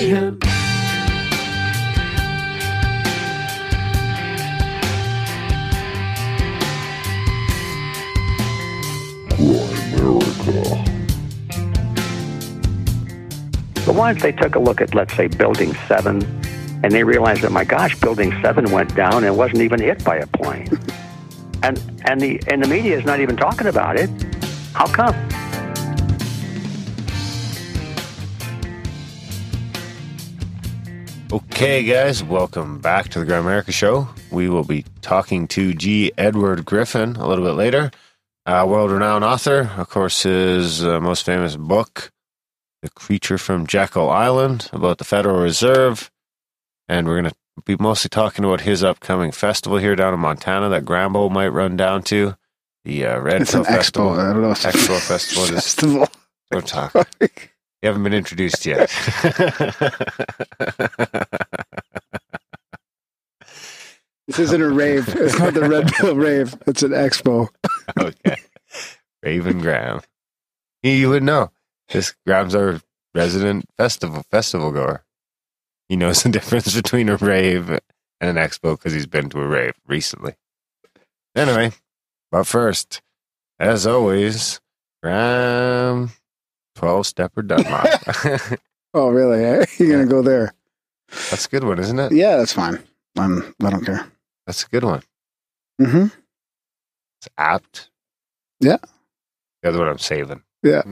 mayhem. But once they took a look at, let's say, Building 7, and they realized that, my gosh, Building 7 went down and wasn't even hit by a plane. and, and, the, and the media is not even talking about it. How come? Okay, guys, welcome back to the Grimerica Show. We will be talking to G. Edward Griffin a little bit later, uh, world renowned author. Of course, his uh, most famous book, The Creature from Jekyll Island, about the Federal Reserve. And we're going to be mostly talking about his upcoming festival here down in Montana that Grambo might run down to. The uh, Red It's an Festival. expo. I don't know. Expo Festival. Festival. don't talk. You haven't been introduced yet. This isn't a rave. It's not the Red Pill rave. It's an expo. okay. Raven Graham. You, you would know. This Graham's our resident festival festival goer. He knows the difference between a rave and an expo because he's been to a rave recently. Anyway, but first, as always, Graham, 12 stepper Dunlop. Oh, really? Eh? You're gonna go there? That's a good one, isn't it? Yeah, that's fine. I'm. I don't care. That's a good one. Mm-hmm. It's apt. Yeah. The other one I'm saving. Yeah.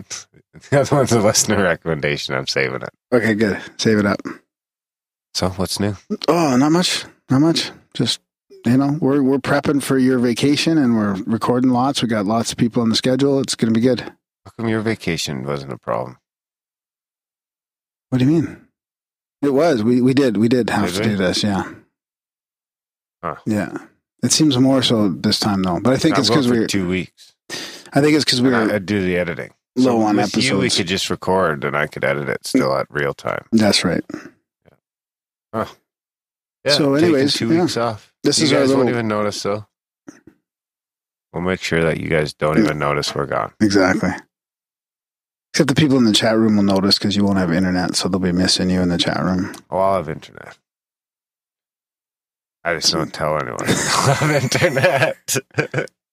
The other one's a listener recommendation. I'm saving it. Okay, good. Save it up. So, what's new? Oh, not much. Not much. Just you know, we're we're prepping for your vacation and we're recording lots. We got lots of people on the schedule. It's gonna be good. How come your vacation wasn't a problem? What do you mean? It was. We we did. We did have Did to we? do this. Yeah. Huh. Yeah. It seems more so this time though, but I think it's because we're two weeks. I think it's because we I, were I'd do the editing. low on with You, we could just record and I could edit it still at real time. That's right. Yeah, So taking anyways, two yeah. weeks off. This you is our guys won't even notice though. We'll make sure that you guys don't mm. even notice we're gone. Exactly. Except the people in the chat room will notice because you won't have internet, so they'll be missing you in the chat room. Oh, I'll have internet. I just don't tell anyone. I'll have internet.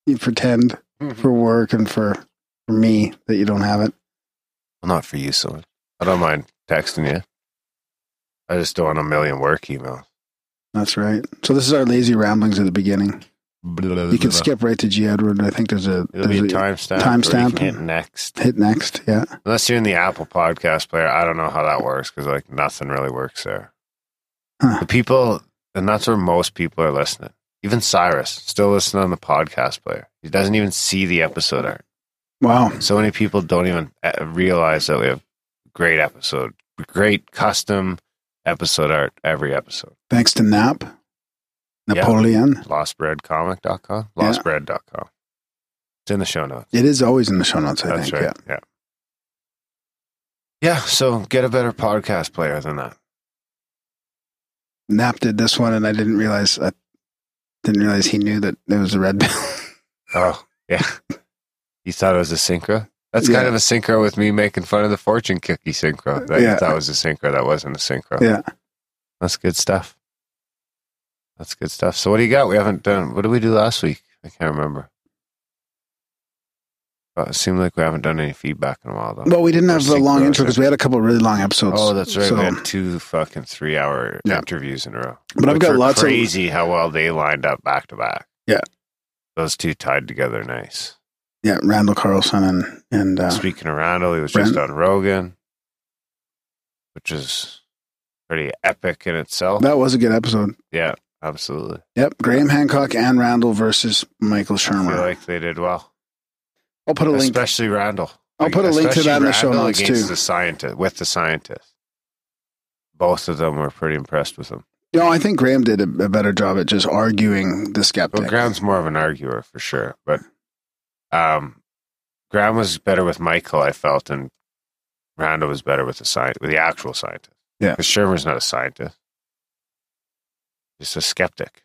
You pretend mm-hmm. for work and for, for me that you don't have it. well, not for you, so I don't mind texting you. I just don't want a million work emails. That's right. So this is our lazy ramblings at the beginning. You can skip right to G Edward. I think there's a, there's a timestamp. timestamp. Or you can hit next. hit next. Yeah. Unless you're in the Apple Podcast player, I don't know how that works because like nothing really works there. Huh. The people, and that's where most people are listening. Even Cyrus still listening on the podcast player. He doesn't even see the episode art. Wow. So many people don't even uh, realize that we have great episode, great custom episode art every episode. Thanks to Nap, Napoleon. Lostbreadcomic.com, Yeah. lostbread.com. It's in the show notes. It is always in the show notes. I That's think. right. Yeah. Yeah. So get a better podcast player than that. Nap did this one, and I didn't realize. I didn't realize he knew that it was a red bell. Oh, yeah. he thought it was a synchro? That's kind Yeah. of a synchro with me making fun of the fortune cookie synchro. That Yeah. you thought was a synchro. That wasn't a synchro. yeah. That's good stuff. That's good stuff. So what do you got? We haven't done. What did we do last week? I can't remember. But it seemed like we haven't done any feedback in a while though. Well, we didn't Or have a long intro because we had a couple of really long episodes. Oh, that's right. So- we had two fucking three-hour Yeah. interviews in a row. But I've got lots of- crazy how well they lined up back to back. Yeah. those two tied together nice. yeah, Randall Carlson and and uh, Speaking of Randall, he was just on Rogan, which is pretty epic in itself. that was a good episode. yeah, absolutely. Yep, Graham Hancock and Randall versus Michael I Shermer. feel like they did well, I'll put a link. especially Randall. I'll put a link to that in the show notes, too. The scientist with the scientist, both of them were pretty impressed with him. You know, I think Graham did a, a better job at just arguing the skeptic. Well, Graham's more of an arguer for sure, but um, Graham was better with Michael. I felt, and Randall was better with the science, with the actual scientist. Yeah. because Shermer's not a scientist; just a skeptic.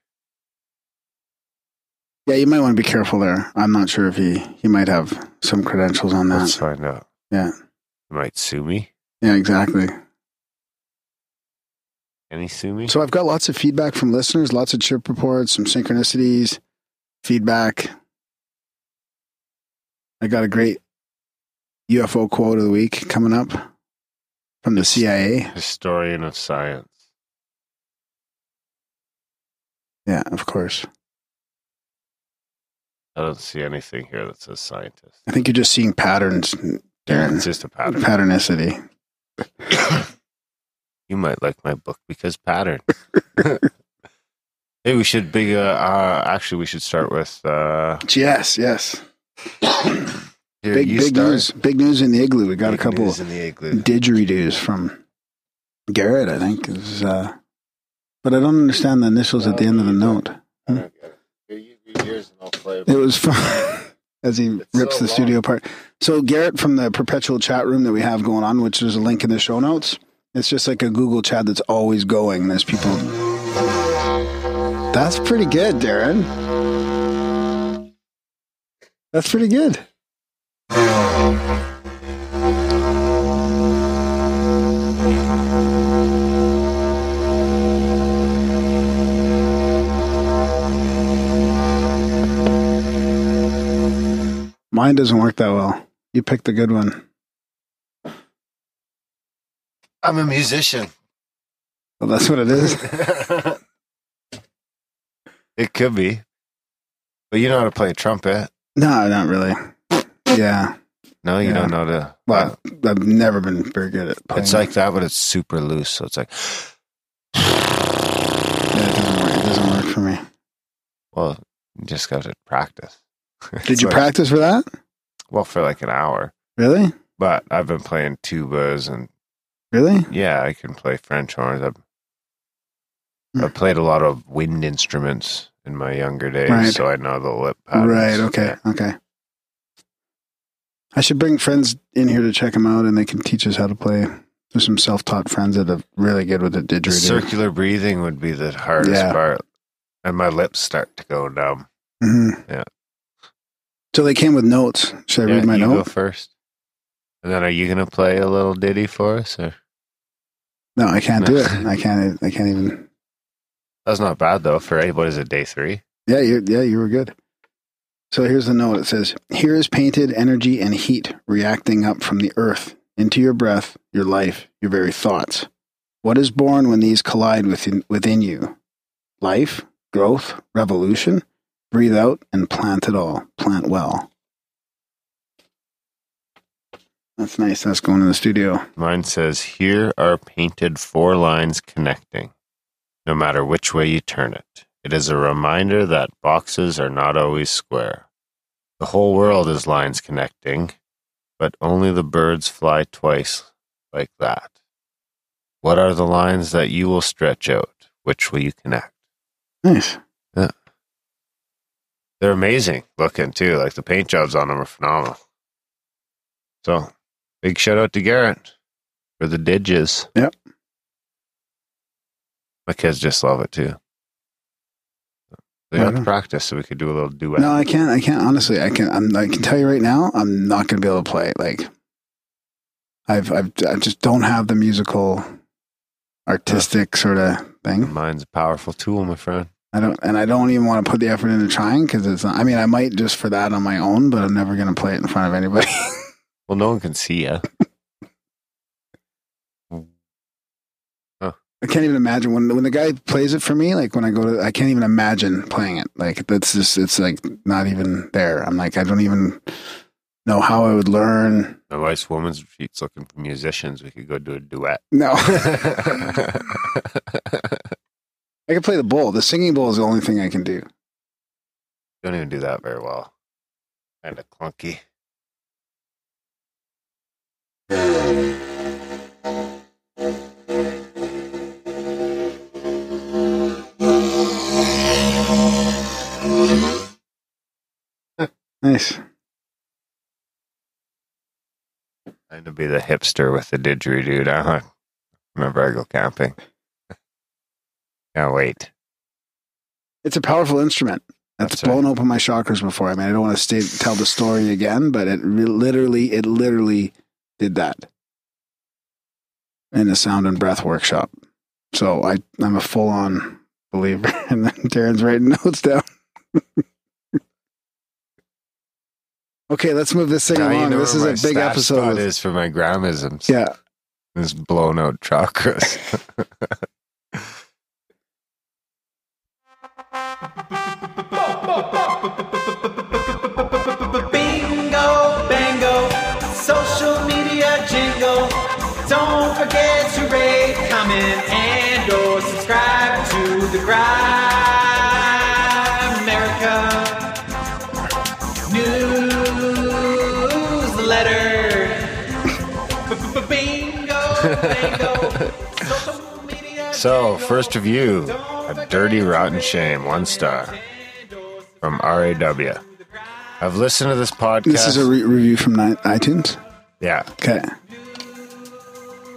yeah, you might want to be careful there. I'm not sure if he he might have some credentials on that. Let's find out. Yeah, He might sue me. yeah, exactly. Can he sue me? So I've got lots of feedback from listeners, lots of chirp reports, some synchronicities, feedback. I got a great UFO quote of the week coming up from the CIA. Historian of science. Yeah, of course. I don't see anything here that says scientist. I think you're just seeing patterns, Darren. It's just a pattern. Patternicity. you might like my book because pattern. hey, we should big. Uh, uh, actually, we should start with. Uh, Yes, yes. here, Big big start. news. Big news in the igloo. We got a Big couple news in the igloo. didgeridoos from Garrett, I think. Is, uh, but I don't understand the initials at the end of the note. Here, you do yours and I'll play. It was fun as he It's rips so the studio apart. So Garrett from the perpetual chat room that we have going on, which there's a link in the show notes. It's just like a Google chat that's always going. There's people. That's pretty good, Darren. That's pretty good. Mine doesn't work that well. You picked the good one. I'm a musician. Well, that's what it is. it could be, but you know how to play a trumpet. No, not really. Yeah. No, you Yeah. don't know to. Well, uh, I've never been very good at playing. it's like that, but it's super loose. So it's like, Yeah, it doesn't work. It doesn't work for me. well, you just got to practice. Did you practice for that? Well, for like an hour, Really? but I've been playing tubas and Really? yeah, I can play French horns. I've, Hmm. I've played a lot of wind instruments in my younger days, Right. so I know the lip patterns. Right. Okay. Okay. I should bring friends in here to check them out, and they can teach us how to play. There's some self-taught friends that are really good with the didgeridoo. circular breathing would be the hardest Yeah. part, and my lips start to go numb. Mhm. Yeah. So they came with notes. Should I Yeah, read my you note? go first, and then are you gonna play a little ditty for us? Or No, I can't do it. I can't. I can't even. that's not bad though. For what is it? Day three. Yeah, you yeah, you were good. So here's the note. It says, "Here is painted energy and heat reacting up from the earth into your breath, your life, your very thoughts. What is born when these collide within within you? Life, growth, revolution. Breathe out and plant it all. Plant well." That's nice. That's going in the studio. Mine says, "Here are painted four lines connecting. No matter which way you turn it, it is a reminder that boxes are not always square. The whole world is lines connecting, but only the birds fly twice like that. What are the lines that you will stretch out? Which will you connect?" Nice. They're amazing looking too. Like the paint jobs on them are phenomenal. So, big shout out to Garrett for the didges. Yep. My kids just love it too. They got to practice so we could do a little duet. No, I can't. I can't. Honestly, I can. I'm, I can tell you right now, I'm not going to be able to play. Like, I've, I've, I just don't have the musical, artistic sort of thing. Mine's a powerful tool, my friend. I don't, and I don't even want to put the effort into trying because it's. Not, I mean, I might just for that on my own, but I'm never going to play it in front of anybody. Well, no one can see you. I can't even imagine when when the guy plays it for me. Like when I go to, I can't even imagine playing it. Like that's just, it's like not even there. I'm like, I don't even know how I would learn. My wife's woman's retreat's looking for musicians. We could go do a duet. No. I can play the bowl. The singing bowl is the only thing I can do. Don't even do that very well. Kind of clunky. Nice. I Trying to be the hipster with the didgeridoo. I remember I go camping. Can't wait. It's a powerful instrument. It's That's blown open my chakras before. I mean, I don't want to stay, tell the story again, but it re- literally, it literally did that in a sound and breath workshop. So I I'm a full on believer, and then Darren's writing notes down. okay, let's move this thing Now you along. know This is a big episode. spot is for my grandisms. yeah, This blown out chakras. Bingo, bango, social media jingle. Don't forget to rate, comment, and or subscribe to the Grime America newsletter. Bingo, bango, so, first review A Dirty Rotten Shame, one star comment, and or from RAW. I've listened to this podcast. this is a re- review from iTunes. yeah. Okay,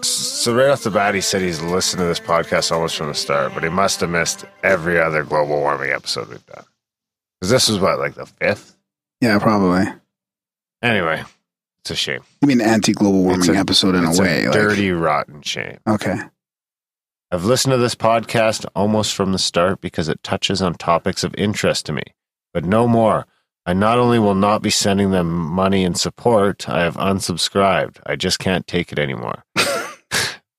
So, right off the bat, he said he's listened to this podcast almost from the start, but he must have missed every other global warming episode we've done. Because this was what, like the fifth? yeah, probably. Anyway, it's a shame. I mean, anti-global warming a- episode in a way. like- dirty, rotten shame. okay, I've listened to this podcast almost from the start because it touches on topics of interest to me. But no more. I not only will not be sending them money and support, I have unsubscribed. I just can't take it anymore.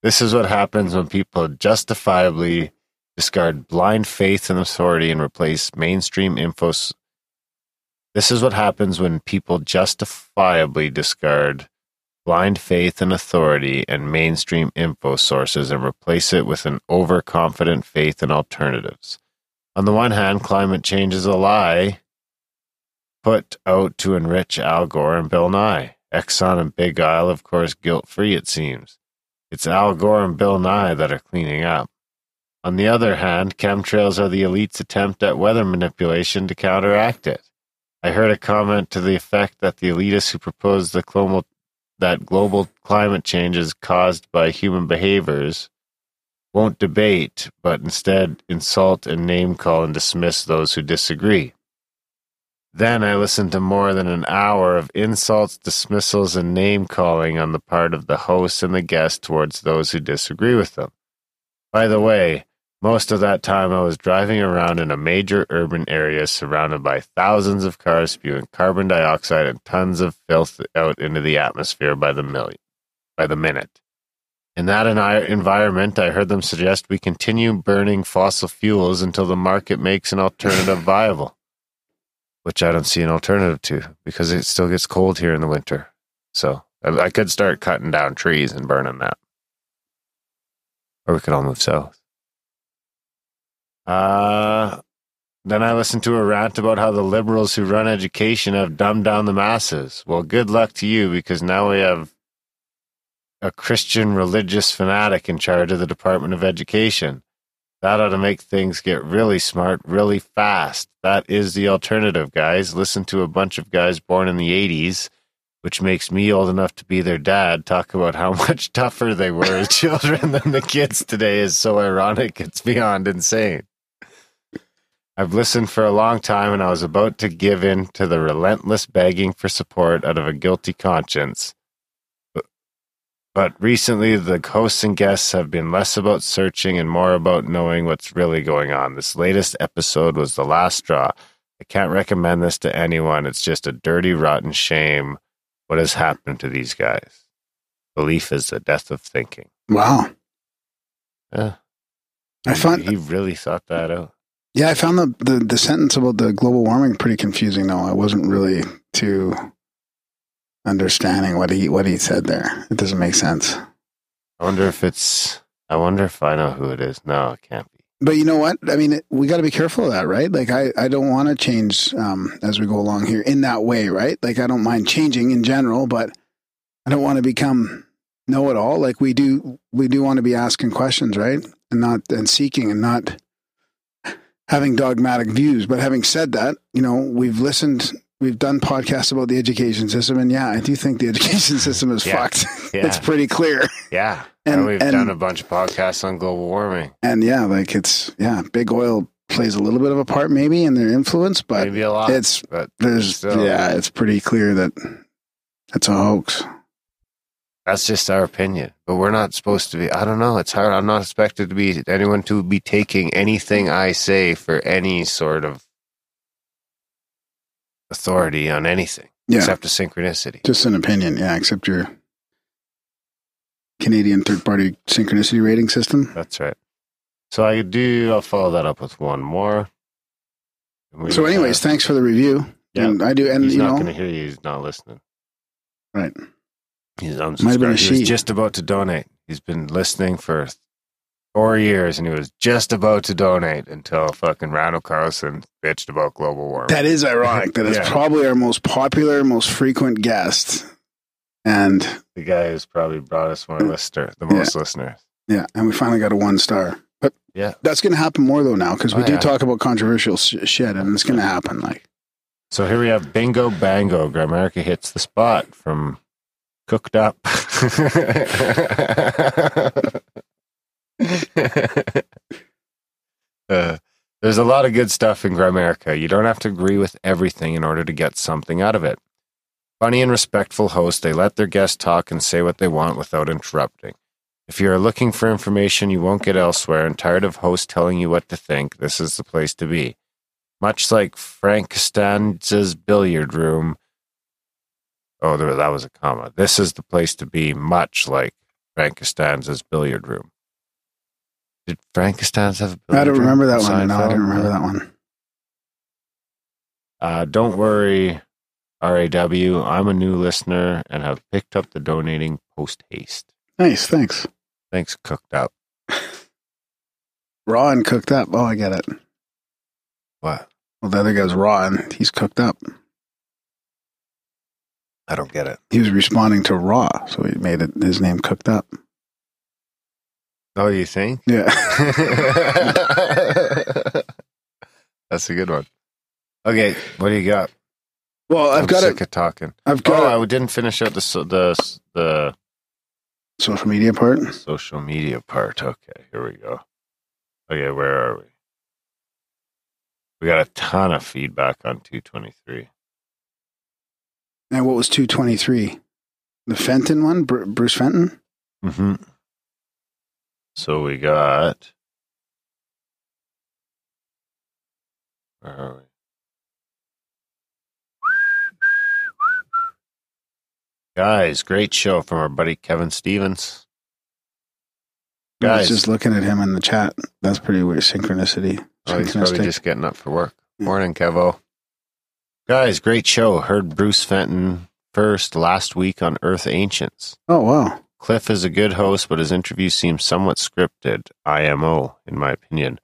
this is what happens when people justifiably discard blind faith and authority and replace mainstream info. This is what happens when people justifiably discard blind faith and authority and mainstream info sources and replace it with an overconfident faith in alternatives. On the one hand, climate change is a lie put out to enrich Al Gore and Bill Nye. Exxon and Big Isle, of course, guilt free, it seems. It's Al Gore and Bill Nye that are cleaning up. On the other hand, chemtrails are the elite's attempt at weather manipulation to counteract it. I heard a comment to the effect that the elitists who proposed the global that global climate change is caused by human behaviors won't debate, but instead insult and name call and dismiss those who disagree. Then I listened to more than an hour of insults, dismissals, and name calling on the part of the host and the guest towards those who disagree with them. By the way, most of that time I was driving around in a major urban area surrounded by thousands of cars spewing carbon dioxide and tons of filth out into the atmosphere by the million, by the minute. In that en- environment, I heard them suggest we continue burning fossil fuels until the market makes an alternative viable, which I don't see an alternative to because it still gets cold here in the winter. So I, I could start cutting down trees and burning that. Or we could all move south. Uh, then I listened to a rant about how the liberals who run education have dumbed down the masses. Well, good luck to you because now we have a Christian religious fanatic in charge of the Department of Education. That ought to make things get really smart really fast. That is the alternative, guys. Listen to a bunch of guys born in the 80s, which makes me old enough to be their dad, talk about how much tougher they were as children than the kids today is so ironic. It's beyond insane. I've listened for a long time and I was about to give in to the relentless begging for support out of a guilty conscience. But, recently, the hosts and guests have been less about searching and more about knowing what's really going on. This latest episode was the last straw. I can't recommend this to anyone. It's just a dirty, rotten shame what has happened to these guys. Belief is the death of thinking. wow. Yeah, I found he really thought that out. Yeah, I found the, the the sentence about the global warming pretty confusing. though. I wasn't really too understanding what he what he said there. It doesn't make sense. I wonder if it's. I wonder if I know who it is. No, it can't be. But you know what? I mean, it, we got to be careful of that, right? Like, I, I don't want to change um, as we go along here in that way, right? Like, I don't mind changing in general, but I don't want to become know it all. Like we do, we do want to be asking questions, right? And not and seeking and not having dogmatic views. But having said that, you know, we've listened, we've done podcasts about the education system, and yeah, I do think the education system is Yeah. fucked. Yeah, it's pretty clear. yeah. and- And, we've and- done a bunch of podcasts on global warming. And yeah, like it's yeah, big oil plays a little bit of a part maybe in their influence, but Maybe a lot. it's but there's still. yeah, it's pretty clear that it's a hoax. That's just our opinion, but we're not supposed to be. I don't know. It's hard. I'm not expected to be anyone to be taking anything I say for any sort of authority on anything Yeah. except a synchronicity. Just an opinion, yeah, except your Canadian third party synchronicity rating system. That's right. So I do. I'll follow that up with one more. So, anyways, have- thanks for the review. Yeah. And I do, and he's you not going to hear you. He's not listening. right. He's Might have been a unsubscribed. He was just about to donate. He's been listening for four years, and he was just about to donate until fucking Randall Carlson bitched about global warming. That is ironic. That is Yeah. probably our most popular, most frequent guest. And the guy who's probably brought us more listener, the most listeners. yeah, and we finally got a one star. But Yeah. that's going to happen more though now because we Oh, do yeah. talk about controversial sh- shit, and it's going to happen. Like, So here we have Bingo Bango. Grimerica hits the spot from Cooked Up. Uh, there's a lot of good stuff in Grimerica. You don't have to agree with everything in order to get something out of it. Funny and respectful hosts, they let their guests talk and say what they want without interrupting. If you are looking for information you won't get elsewhere and tired of hosts telling you what to think, this is the place to be. Much like Frank Costanza's billiard room. Oh, that was a comma. This is the place to be, much like Frank Costanza's billiard room. Did Frank Costanza have I don't remember that one. No, I don't remember that one. Uh, don't worry, RAW. I'm a new listener and have picked up the donating post haste. Nice, thanks. Thanks, Cooked Up. Raw and cooked up. Oh, I get it. What? Well, the other guy's raw and he's cooked up. I don't get it. He was responding to raw, so he made it his name cooked up. Oh, you think? Yeah. That's a good one. Okay, what do you got? well, I've I'm got sick it. of talking. I've got. Oh, got I didn't finish out the the the social media part. social media part. Okay, here we go. Okay, where are we? We got a ton of feedback on 223. And what was 223? The Fenton one? Br- Bruce Fenton? Mm-hmm. So we got. Where are we? Guys, great show from our buddy Kevin Stevens. I was Guys. just looking at him in the chat. That's pretty weird. Synchronicity. Oh, he's probably just getting up for work. Morning, Kevo. Guys, great show. Heard Bruce Fenton first last week on Earth Ancients. Oh, wow. Cliff is a good host, but his interview seems somewhat scripted. IMO, in my opinion.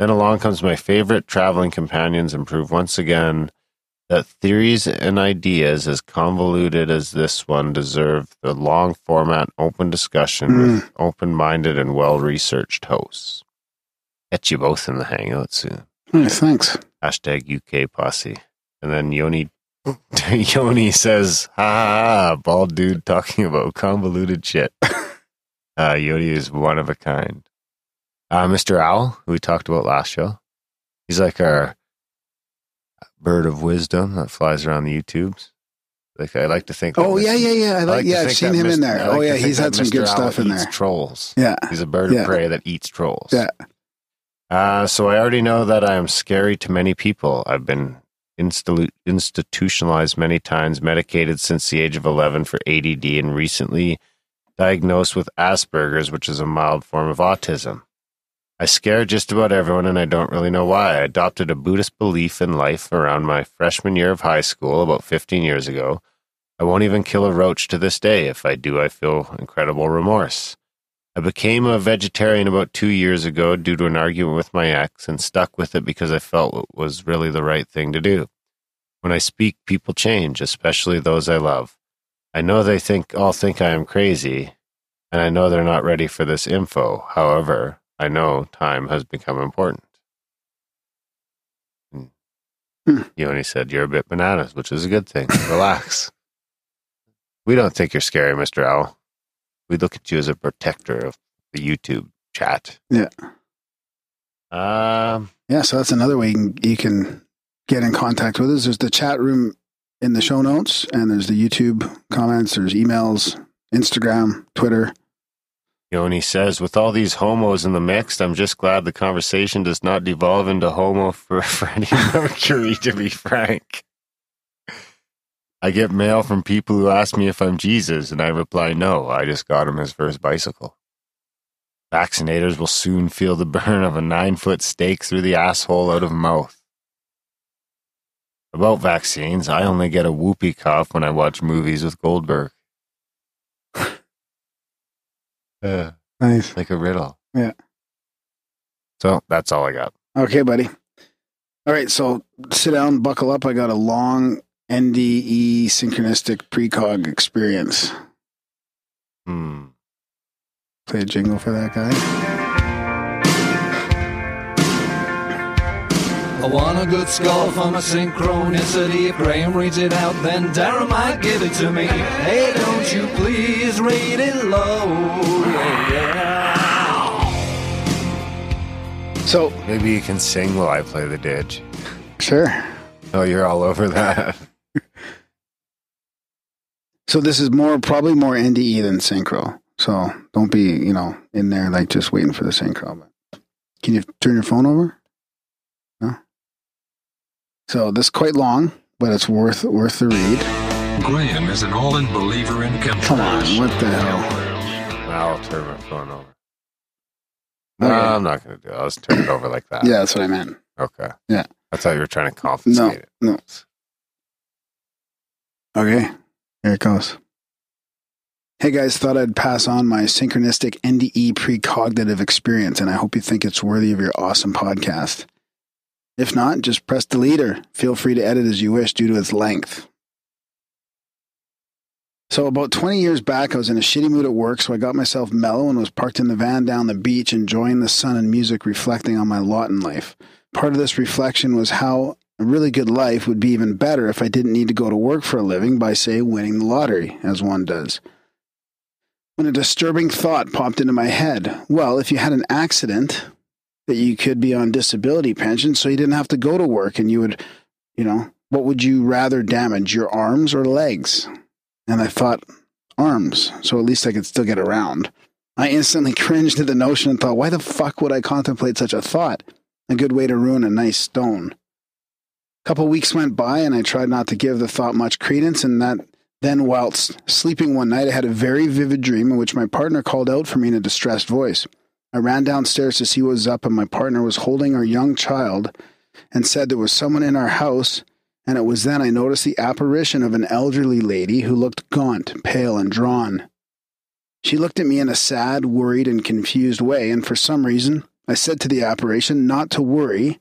Then along comes my favorite traveling companions and prove once again that theories and ideas as convoluted as this one deserve the long format open discussion with mm. open minded and well researched hosts. Get you both in the hangout soon. Nice, thanks. Hashtag UK posse. And then Yoni Yoni says, ha ha, ha, bald dude talking about convoluted shit. uh, Yoni is one of a kind. Uh, Mr. Owl, who we talked about last show, he's like our bird of wisdom that flies around the YouTubes. Like I like to think. Oh, yeah, yeah, yeah. I I like, like to yeah, I've seen him in there. Like oh, yeah, he's had some Mr. good Owl stuff in there. Trolls. Yeah. He's a bird Yeah. of prey that eats trolls. Yeah. Uh, so I already know that I am scary to many people. I've been institutionalized many times, medicated since the age of 11 for ADD, and recently diagnosed with Asperger's, which is a mild form of autism. I scare just about everyone, and I don't really know why. I adopted a Buddhist belief in life around my freshman year of high school about 15 years ago. I won't even kill a roach to this day. If I do, I feel incredible remorse. I became a vegetarian about two years ago due to an argument with my ex and stuck with it because I felt it was really the right thing to do. When I speak, people change, especially those I love. I know they think all think I am crazy, and I know they're not ready for this info. However, I know time has become important. And Hmm. Yoni said, You're a bit bananas, which is a good thing. Relax. we don't think you're scary, Mr. Owl. We look at you as a protector of the YouTube chat. Yeah. Um, Yeah, so that's another way you can, you can get in contact with us. There's the chat room in the show notes, and there's the YouTube comments, there's emails, Instagram, Twitter. Yoni says, with all these homos in the mix, I'm just glad the conversation does not devolve into homo for Freddie Mercury, to be frank. I get mail from people who ask me if I'm Jesus, and I reply, no, I just got him his first bicycle. Vaccinators will soon feel the burn of a nine foot stake through the asshole out of mouth. About vaccines, I only get a whoopee cough when I watch movies with Goldberg. uh, Nice. like a riddle. Yeah. So that's all I got. Okay, buddy. All right, so sit down, buckle up. I got a long NDE synchronistic precog experience. Hmm. Play a jingle for that guy. I want a good score for my synchronicity. If Graham reads it out, then Darren might give it to me. Hey, don't you please read it low. Yeah. So, Maybe you can sing while I play the ditch. sure. Oh, you're all over that. So this is more probably more NDE than synchro. So don't be, you know, in there like just waiting for the synchro. But can you turn your phone over? No. So this is quite long, but it's worth worth the read. Graham is an all-in believer in Come on, what the hell? I'll turn my phone over. No, Okay. I'm not going to do it. I'll just turn it over like that. Yeah, that's what I meant. Okay. Yeah. I thought you were trying to confiscate it. No. Okay, here it goes. Hey guys, thought I'd pass on my synchronistic NDE precognitive experience, and I hope you think it's worthy of your awesome podcast. If not, just press delete or feel free to edit as you wish due to its length. So, about 20 years back, I was in a shitty mood at work, so I got myself mellow and was parked in the van down the beach, enjoying the sun and music reflecting on my lot in life. Part of this reflection was how a really good life would be even better if I didn't need to go to work for a living by, say, winning the lottery, as one does. When a disturbing thought popped into my head well, if you had an accident, that you could be on disability pension so you didn't have to go to work and you would, you know, what would you rather damage, your arms or legs? And I thought, arms, so at least I could still get around. I instantly cringed at the notion and thought, why the fuck would I contemplate such a thought? A good way to ruin a nice stone couple weeks went by and I tried not to give the thought much credence and that then whilst sleeping one night I had a very vivid dream in which my partner called out for me in a distressed voice. I ran downstairs to see what was up and my partner was holding our young child and said there was someone in our house and it was then I noticed the apparition of an elderly lady who looked gaunt, pale and drawn. She looked at me in a sad, worried and confused way and for some reason I said to the apparition not to worry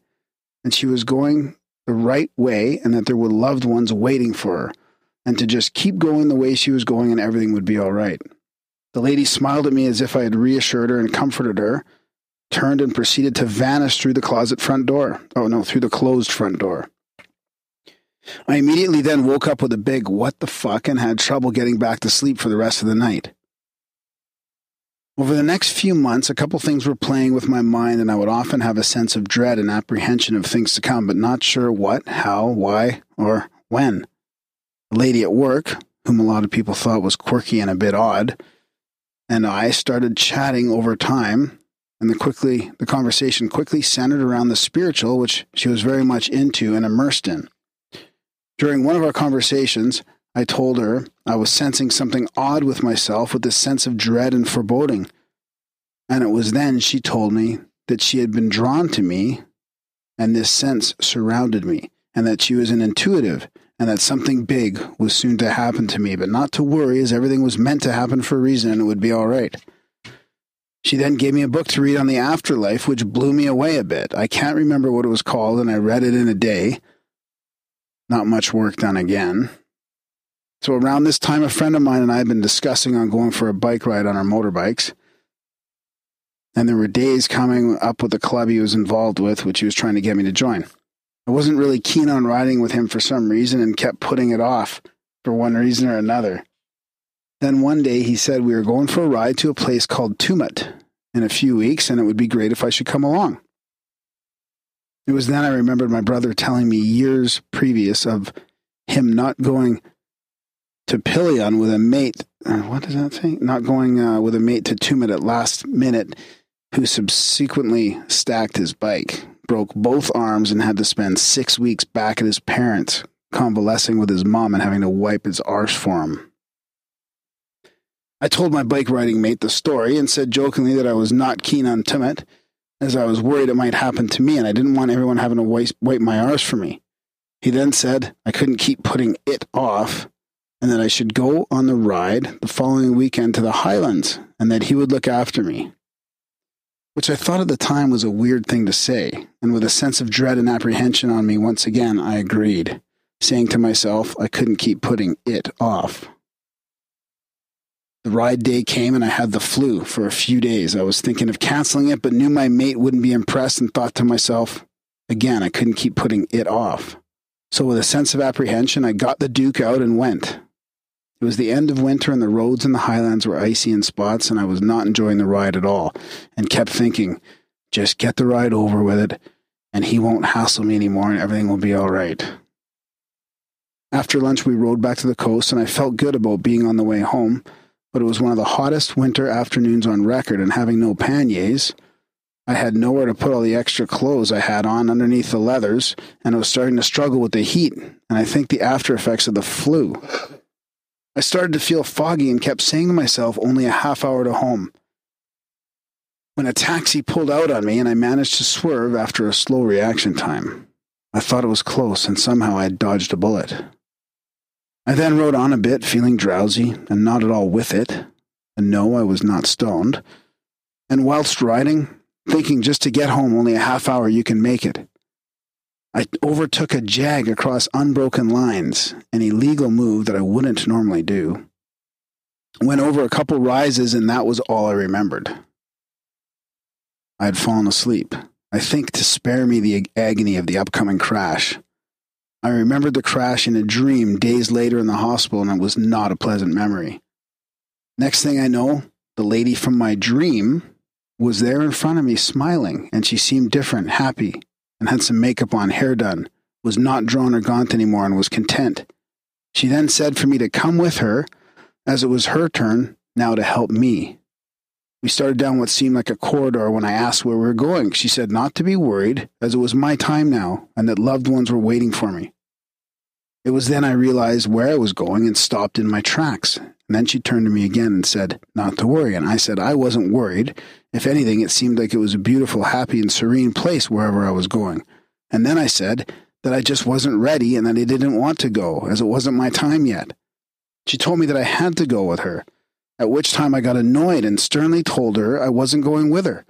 and she was going the right way and that there were loved ones waiting for her and to just keep going the way she was going and everything would be all right. The lady smiled at me as if I had reassured her and comforted her, turned and proceeded to vanish through the closet front door. Oh no, through the closed front door. I immediately then woke up with a big what the fuck and had trouble getting back to sleep for the rest of the night. Over the next few months, a couple things were playing with my mind, and I would often have a sense of dread and apprehension of things to come, but not sure what, how, why, or when. A lady at work, whom a lot of people thought was quirky and a bit odd, and I started chatting over time, and the quickly the conversation quickly centered around the spiritual, which she was very much into and immersed in. During one of our conversations, I told her I was sensing something odd with myself with this sense of dread and foreboding. And it was then she told me that she had been drawn to me and this sense surrounded me and that she was an intuitive and that something big was soon to happen to me, but not to worry as everything was meant to happen for a reason and it would be all right. She then gave me a book to read on the afterlife, which blew me away a bit. I can't remember what it was called, and I read it in a day. Not much work done again. So around this time, a friend of mine and I had been discussing on going for a bike ride on our motorbikes. And there were days coming up with the club he was involved with, which he was trying to get me to join. I wasn't really keen on riding with him for some reason and kept putting it off for one reason or another. Then one day he said we were going for a ride to a place called Tumut in a few weeks and it would be great if I should come along. It was then I remembered my brother telling me years previous of him not going to Pelion with a mate. Uh, what does that say? Not going uh, with a mate to Tumut at last minute, who subsequently stacked his bike, broke both arms, and had to spend six weeks back at his parents, convalescing with his mom and having to wipe his arse for him. I told my bike riding mate the story and said jokingly that I was not keen on Tumut, as I was worried it might happen to me and I didn't want everyone having to wipe my arse for me. He then said I couldn't keep putting it off and that I should go on the ride the following weekend to the Highlands and that he would look after me. Which I thought at the time was a weird thing to say, and with a sense of dread and apprehension on me once again, I agreed, saying to myself I couldn't keep putting it off. The ride day came and I had the flu for a few days. I was thinking of canceling it, but knew my mate wouldn't be impressed and thought to myself, again, I couldn't keep putting it off. So, with a sense of apprehension, I got the Duke out and went. It was the end of winter and the roads in the highlands were icy in spots, and I was not enjoying the ride at all and kept thinking, just get the ride over with it, and he won't hassle me anymore, and everything will be all right. After lunch, we rode back to the coast, and I felt good about being on the way home but it was one of the hottest winter afternoons on record, and having no panniers, I had nowhere to put all the extra clothes I had on underneath the leathers, and I was starting to struggle with the heat, and I think the after effects of the flu. I started to feel foggy and kept saying to myself, only a half hour to home. When a taxi pulled out on me and I managed to swerve after a slow reaction time, I thought it was close and somehow I had dodged a bullet. I then rode on a bit, feeling drowsy and not at all with it. And no, I was not stoned. And whilst riding, thinking just to get home only a half hour you can make it. I overtook a jag across unbroken lines, an illegal move that I wouldn't normally do. Went over a couple rises, and that was all I remembered. I had fallen asleep, I think to spare me the agony of the upcoming crash. I remembered the crash in a dream days later in the hospital, and it was not a pleasant memory. Next thing I know, the lady from my dream was there in front of me smiling, and she seemed different, happy, and had some makeup on, hair done, was not drawn or gaunt anymore, and was content. She then said for me to come with her, as it was her turn now to help me. We started down what seemed like a corridor when I asked where we were going. She said not to be worried, as it was my time now, and that loved ones were waiting for me. It was then I realized where I was going and stopped in my tracks. And then she turned to me again and said, Not to worry. And I said, I wasn't worried. If anything, it seemed like it was a beautiful, happy, and serene place wherever I was going. And then I said that I just wasn't ready and that I didn't want to go, as it wasn't my time yet. She told me that I had to go with her, at which time I got annoyed and sternly told her I wasn't going with her.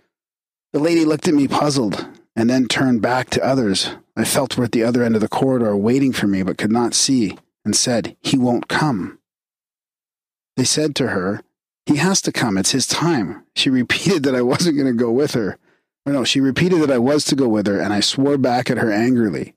The lady looked at me puzzled and then turned back to others. I felt were at the other end of the corridor waiting for me but could not see and said, He won't come. They said to her, He has to come. It's his time. She repeated that I wasn't going to go with her. Or no, she repeated that I was to go with her, and I swore back at her angrily.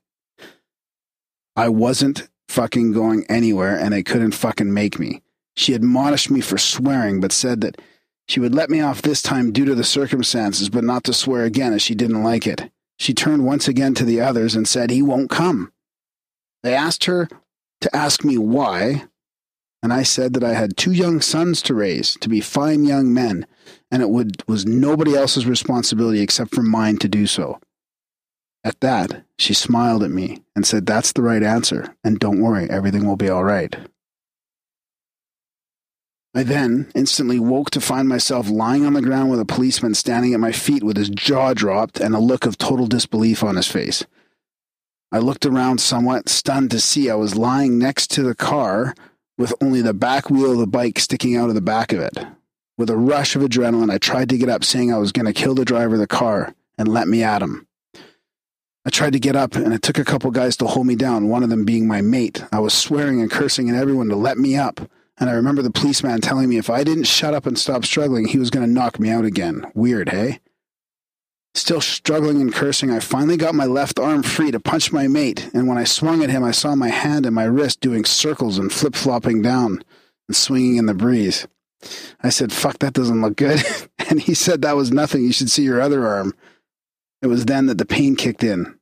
I wasn't fucking going anywhere, and they couldn't fucking make me. She admonished me for swearing, but said that she would let me off this time due to the circumstances, but not to swear again as she didn't like it. She turned once again to the others and said, He won't come. They asked her to ask me why, and I said that I had two young sons to raise, to be fine young men, and it would, was nobody else's responsibility except for mine to do so. At that, she smiled at me and said, That's the right answer, and don't worry, everything will be all right. I then instantly woke to find myself lying on the ground with a policeman standing at my feet with his jaw dropped and a look of total disbelief on his face. I looked around somewhat stunned to see I was lying next to the car with only the back wheel of the bike sticking out of the back of it. With a rush of adrenaline, I tried to get up, saying I was going to kill the driver of the car and let me at him. I tried to get up, and it took a couple guys to hold me down, one of them being my mate. I was swearing and cursing at everyone to let me up. And I remember the policeman telling me if I didn't shut up and stop struggling, he was going to knock me out again. Weird, hey? Still struggling and cursing, I finally got my left arm free to punch my mate, and when I swung at him, I saw my hand and my wrist doing circles and flip flopping down and swinging in the breeze. I said, Fuck, that doesn't look good. and he said, That was nothing. You should see your other arm. It was then that the pain kicked in.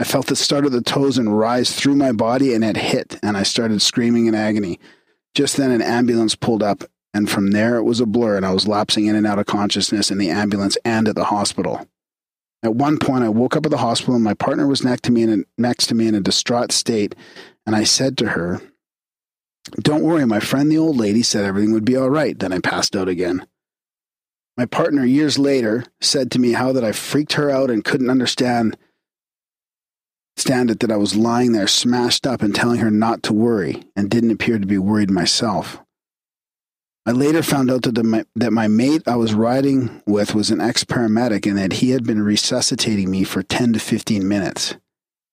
I felt it start at the toes and rise through my body, and it hit, and I started screaming in agony. Just then, an ambulance pulled up, and from there it was a blur, and I was lapsing in and out of consciousness in the ambulance and at the hospital. At one point, I woke up at the hospital, and my partner was next to me in a, next to me in a distraught state, and I said to her, "Don't worry, my friend, the old lady said everything would be all right." Then I passed out again. My partner, years later, said to me how that I freaked her out and couldn't understand stand it that I was lying there smashed up and telling her not to worry and didn't appear to be worried myself. I later found out that, my, that my mate I was riding with was an ex paramedic and that he had been resuscitating me for 10 to 15 minutes,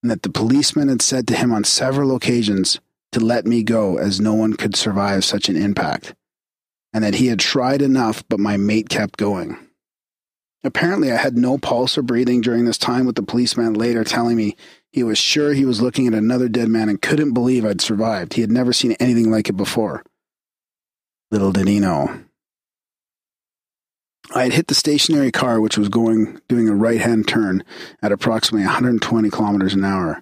and that the policeman had said to him on several occasions to let me go as no one could survive such an impact, and that he had tried enough, but my mate kept going. Apparently, I had no pulse or breathing during this time, with the policeman later telling me he was sure he was looking at another dead man and couldn't believe I'd survived. He had never seen anything like it before. Little did he know. I had hit the stationary car, which was going doing a right hand turn at approximately 120 kilometers an hour.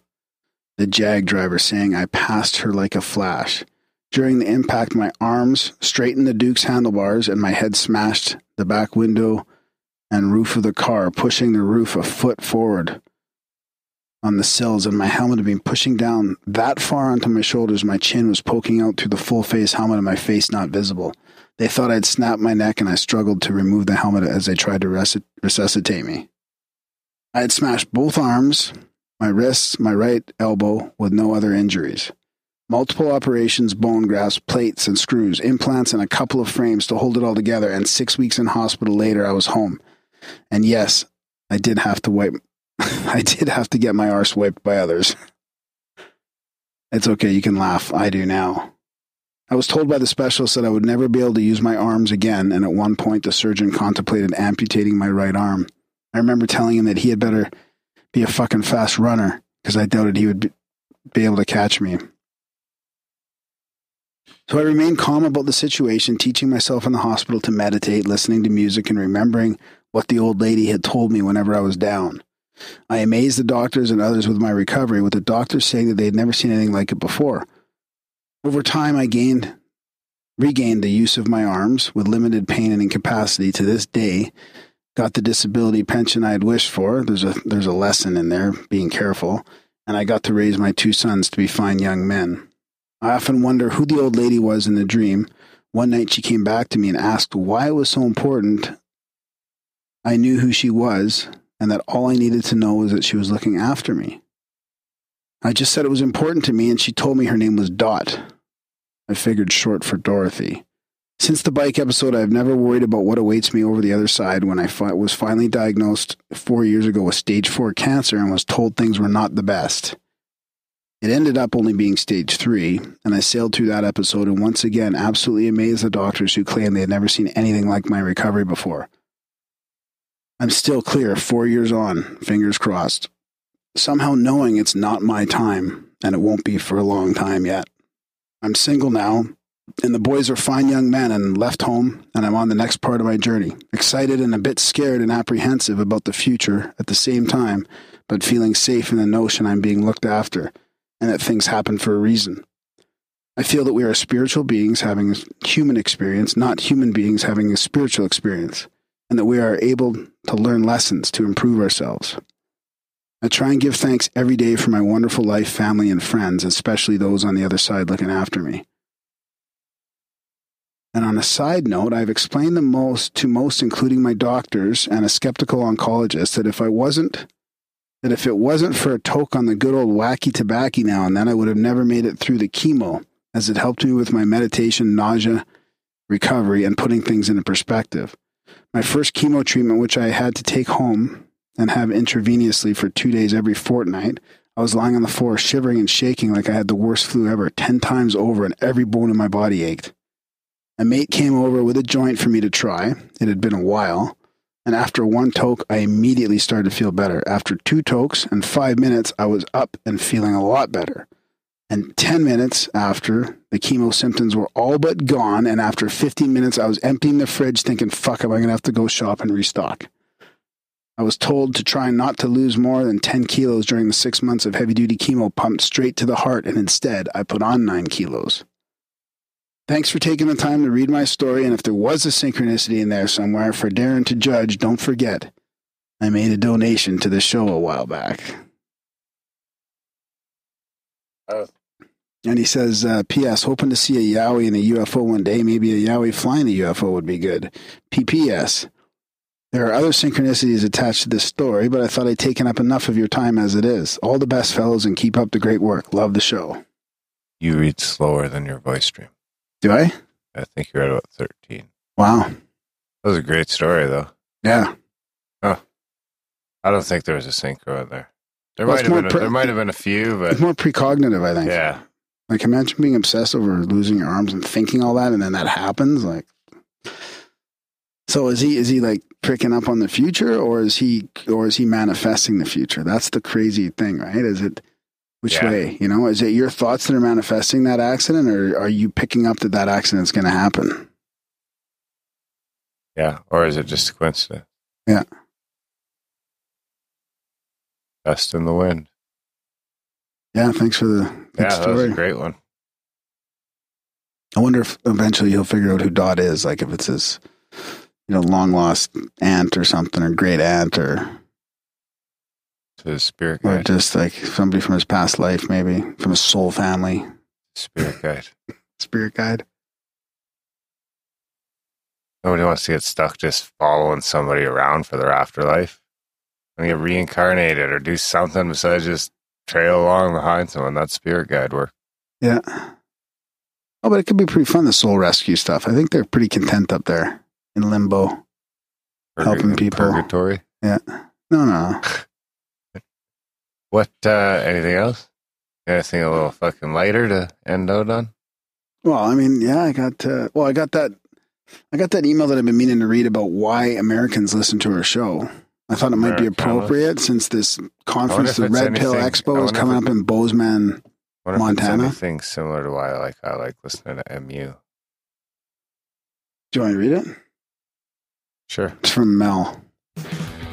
The Jag driver saying I passed her like a flash. During the impact, my arms straightened the Duke's handlebars and my head smashed the back window and roof of the car, pushing the roof a foot forward on the sills, and my helmet had been pushing down that far onto my shoulders, my chin was poking out through the full face helmet and my face not visible. They thought I'd snapped my neck, and I struggled to remove the helmet as they tried to res- resuscitate me. I had smashed both arms, my wrists, my right elbow, with no other injuries. Multiple operations, bone grafts, plates and screws, implants, and a couple of frames to hold it all together. And six weeks in hospital later, I was home. And yes, I did have to wipe I did have to get my arse wiped by others. It's okay, you can laugh. I do now. I was told by the specialist that I would never be able to use my arms again, and at one point the surgeon contemplated amputating my right arm. I remember telling him that he had better be a fucking fast runner because I doubted he would be able to catch me. So I remained calm about the situation, teaching myself in the hospital to meditate, listening to music, and remembering what the old lady had told me whenever I was down. I amazed the doctors and others with my recovery, with the doctors saying that they had never seen anything like it before. Over time, I gained, regained the use of my arms with limited pain and incapacity to this day. Got the disability pension I had wished for. There's a there's a lesson in there, being careful, and I got to raise my two sons to be fine young men. I often wonder who the old lady was in the dream. One night she came back to me and asked why it was so important. I knew who she was, and that all I needed to know was that she was looking after me. I just said it was important to me, and she told me her name was Dot. I figured short for Dorothy. Since the bike episode, I've never worried about what awaits me over the other side when I fi- was finally diagnosed four years ago with stage four cancer and was told things were not the best. It ended up only being stage three, and I sailed through that episode and once again absolutely amazed the doctors who claimed they had never seen anything like my recovery before. I'm still clear, four years on, fingers crossed. Somehow knowing it's not my time, and it won't be for a long time yet. I'm single now, and the boys are fine young men and left home, and I'm on the next part of my journey. Excited and a bit scared and apprehensive about the future at the same time, but feeling safe in the notion I'm being looked after and that things happen for a reason. I feel that we are spiritual beings having a human experience, not human beings having a spiritual experience and that we are able to learn lessons to improve ourselves. I try and give thanks every day for my wonderful life, family, and friends, especially those on the other side looking after me. And on a side note, I've explained the most to most, including my doctors and a skeptical oncologist, that if I wasn't that if it wasn't for a toke on the good old wacky tobacco now and then, I would have never made it through the chemo, as it helped me with my meditation, nausea, recovery, and putting things into perspective. My first chemo treatment, which I had to take home and have intravenously for two days every fortnight, I was lying on the floor, shivering and shaking like I had the worst flu ever, 10 times over, and every bone in my body ached. A mate came over with a joint for me to try. It had been a while. And after one toke, I immediately started to feel better. After two tokes and five minutes, I was up and feeling a lot better. And 10 minutes after, the chemo symptoms were all but gone. And after 15 minutes, I was emptying the fridge thinking, fuck, am I going to have to go shop and restock? I was told to try not to lose more than 10 kilos during the six months of heavy duty chemo pumped straight to the heart, and instead I put on nine kilos. Thanks for taking the time to read my story, and if there was a synchronicity in there somewhere for Darren to judge, don't forget, I made a donation to the show a while back. Oh. And he says, uh, P.S. Hoping to see a Yowie in a UFO one day. Maybe a Yowie flying a UFO would be good. P.P.S. There are other synchronicities attached to this story, but I thought I'd taken up enough of your time as it is. All the best, fellows, and keep up the great work. Love the show. You read slower than your voice stream. Do I? I think you're at about 13. Wow. That was a great story, though. Yeah. Oh, I don't think there was a synchro in there. There Well, might have been. A, pre- there might have been a few, It's but more precognitive, I think. yeah, Like imagine being obsessed over losing your arms and thinking all that, and then that happens. Like, so is he? Is he like picking up on the future, or is he? Or is he manifesting the future? That's the crazy thing, right? Is it? Which Yeah. way? You know, is it your thoughts that are manifesting that accident, or are you picking up that that accident's going to happen? yeah. Or is it just a coincidence? Yeah. Dust in the wind. Yeah. Thanks for the Yeah, that was a great one. I wonder if eventually he'll figure out who Dot is. Like if it's his, you know, long lost aunt or something, or great aunt, or the spirit or just like somebody from his past life, maybe from his soul family, Spirit guide. spirit guide. Nobody wants to get stuck just following somebody around for their afterlife. And get reincarnated or do something besides just trail along behind someone. That's spirit guide work. Yeah. Oh, but it could be pretty fun. The soul rescue stuff. I think they're pretty content up there in limbo. Helping people. Purgatory. Yeah. No, no. What? uh Anything else? Anything a little fucking lighter to end out on? Well, I mean, yeah, I got. Uh, well, I got that. I got that email that I've been meaning to read about why Americans listen to our show. I thought it might be Americana. appropriate since this conference, the Red Pill anything- I Expo, is coming it- up in Bozeman. Wonder if Montana? It's anything similar to why I like I like listening to MU. Do you want to read it? Sure. It's from Mel.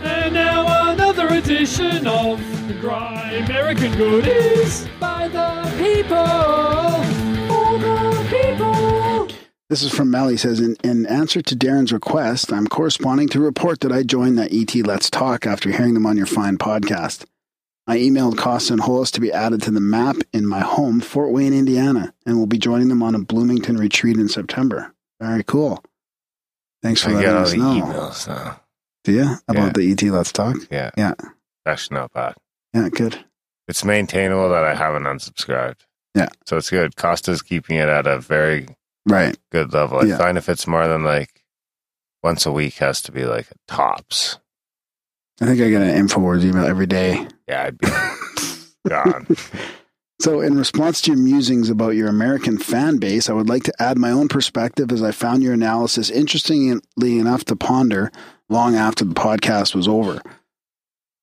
And now another edition of the Dry American Goodies by the people, for the people. This is from Mel. He says, in, in answer to Darren's request, I'm corresponding to report that I joined the ET Let's Talk after hearing them on your fine podcast. I emailed Costa and Hollis to be added to the map in my home, Fort Wayne, Indiana, and will be joining them on a Bloomington retreat in September. Very cool. Thanks for I letting us know. emails now. Do you? About Yeah. the ET Let's Talk? Yeah. Yeah. That's not bad. Yeah, good. It's maintainable that I haven't unsubscribed. Yeah. So it's good. Costa's keeping it at a very Right. good level. I Yeah. find if it's more than like once a week has to be like tops. I think I get an InfoWars email every day. Yeah, I'd be gone. So, in response to your musings about your American fan base, I would like to add my own perspective as I found your analysis interestingly enough to ponder long after the podcast was over.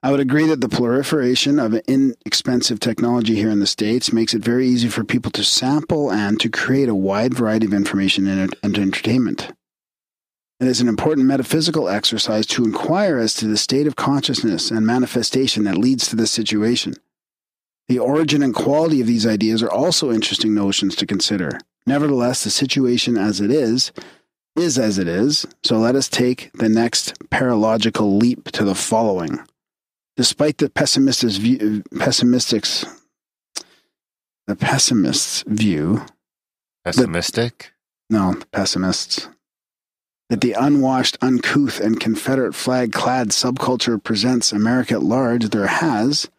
I would agree that the proliferation of inexpensive technology here in the States makes it very easy for people to sample and to create a wide variety of information and and entertainment. It is an important metaphysical exercise to inquire as to the state of consciousness and manifestation that leads to this situation. The origin and quality of these ideas are also interesting notions to consider. Nevertheless, the situation as it is is as it is, so let us take the next paralogical leap to the following. Despite the pessimistic view, pessimistics, the pessimists' view, Pessimistic? no, pessimists, that the unwashed, uncouth, and Confederate flag clad subculture presents America at large, there has,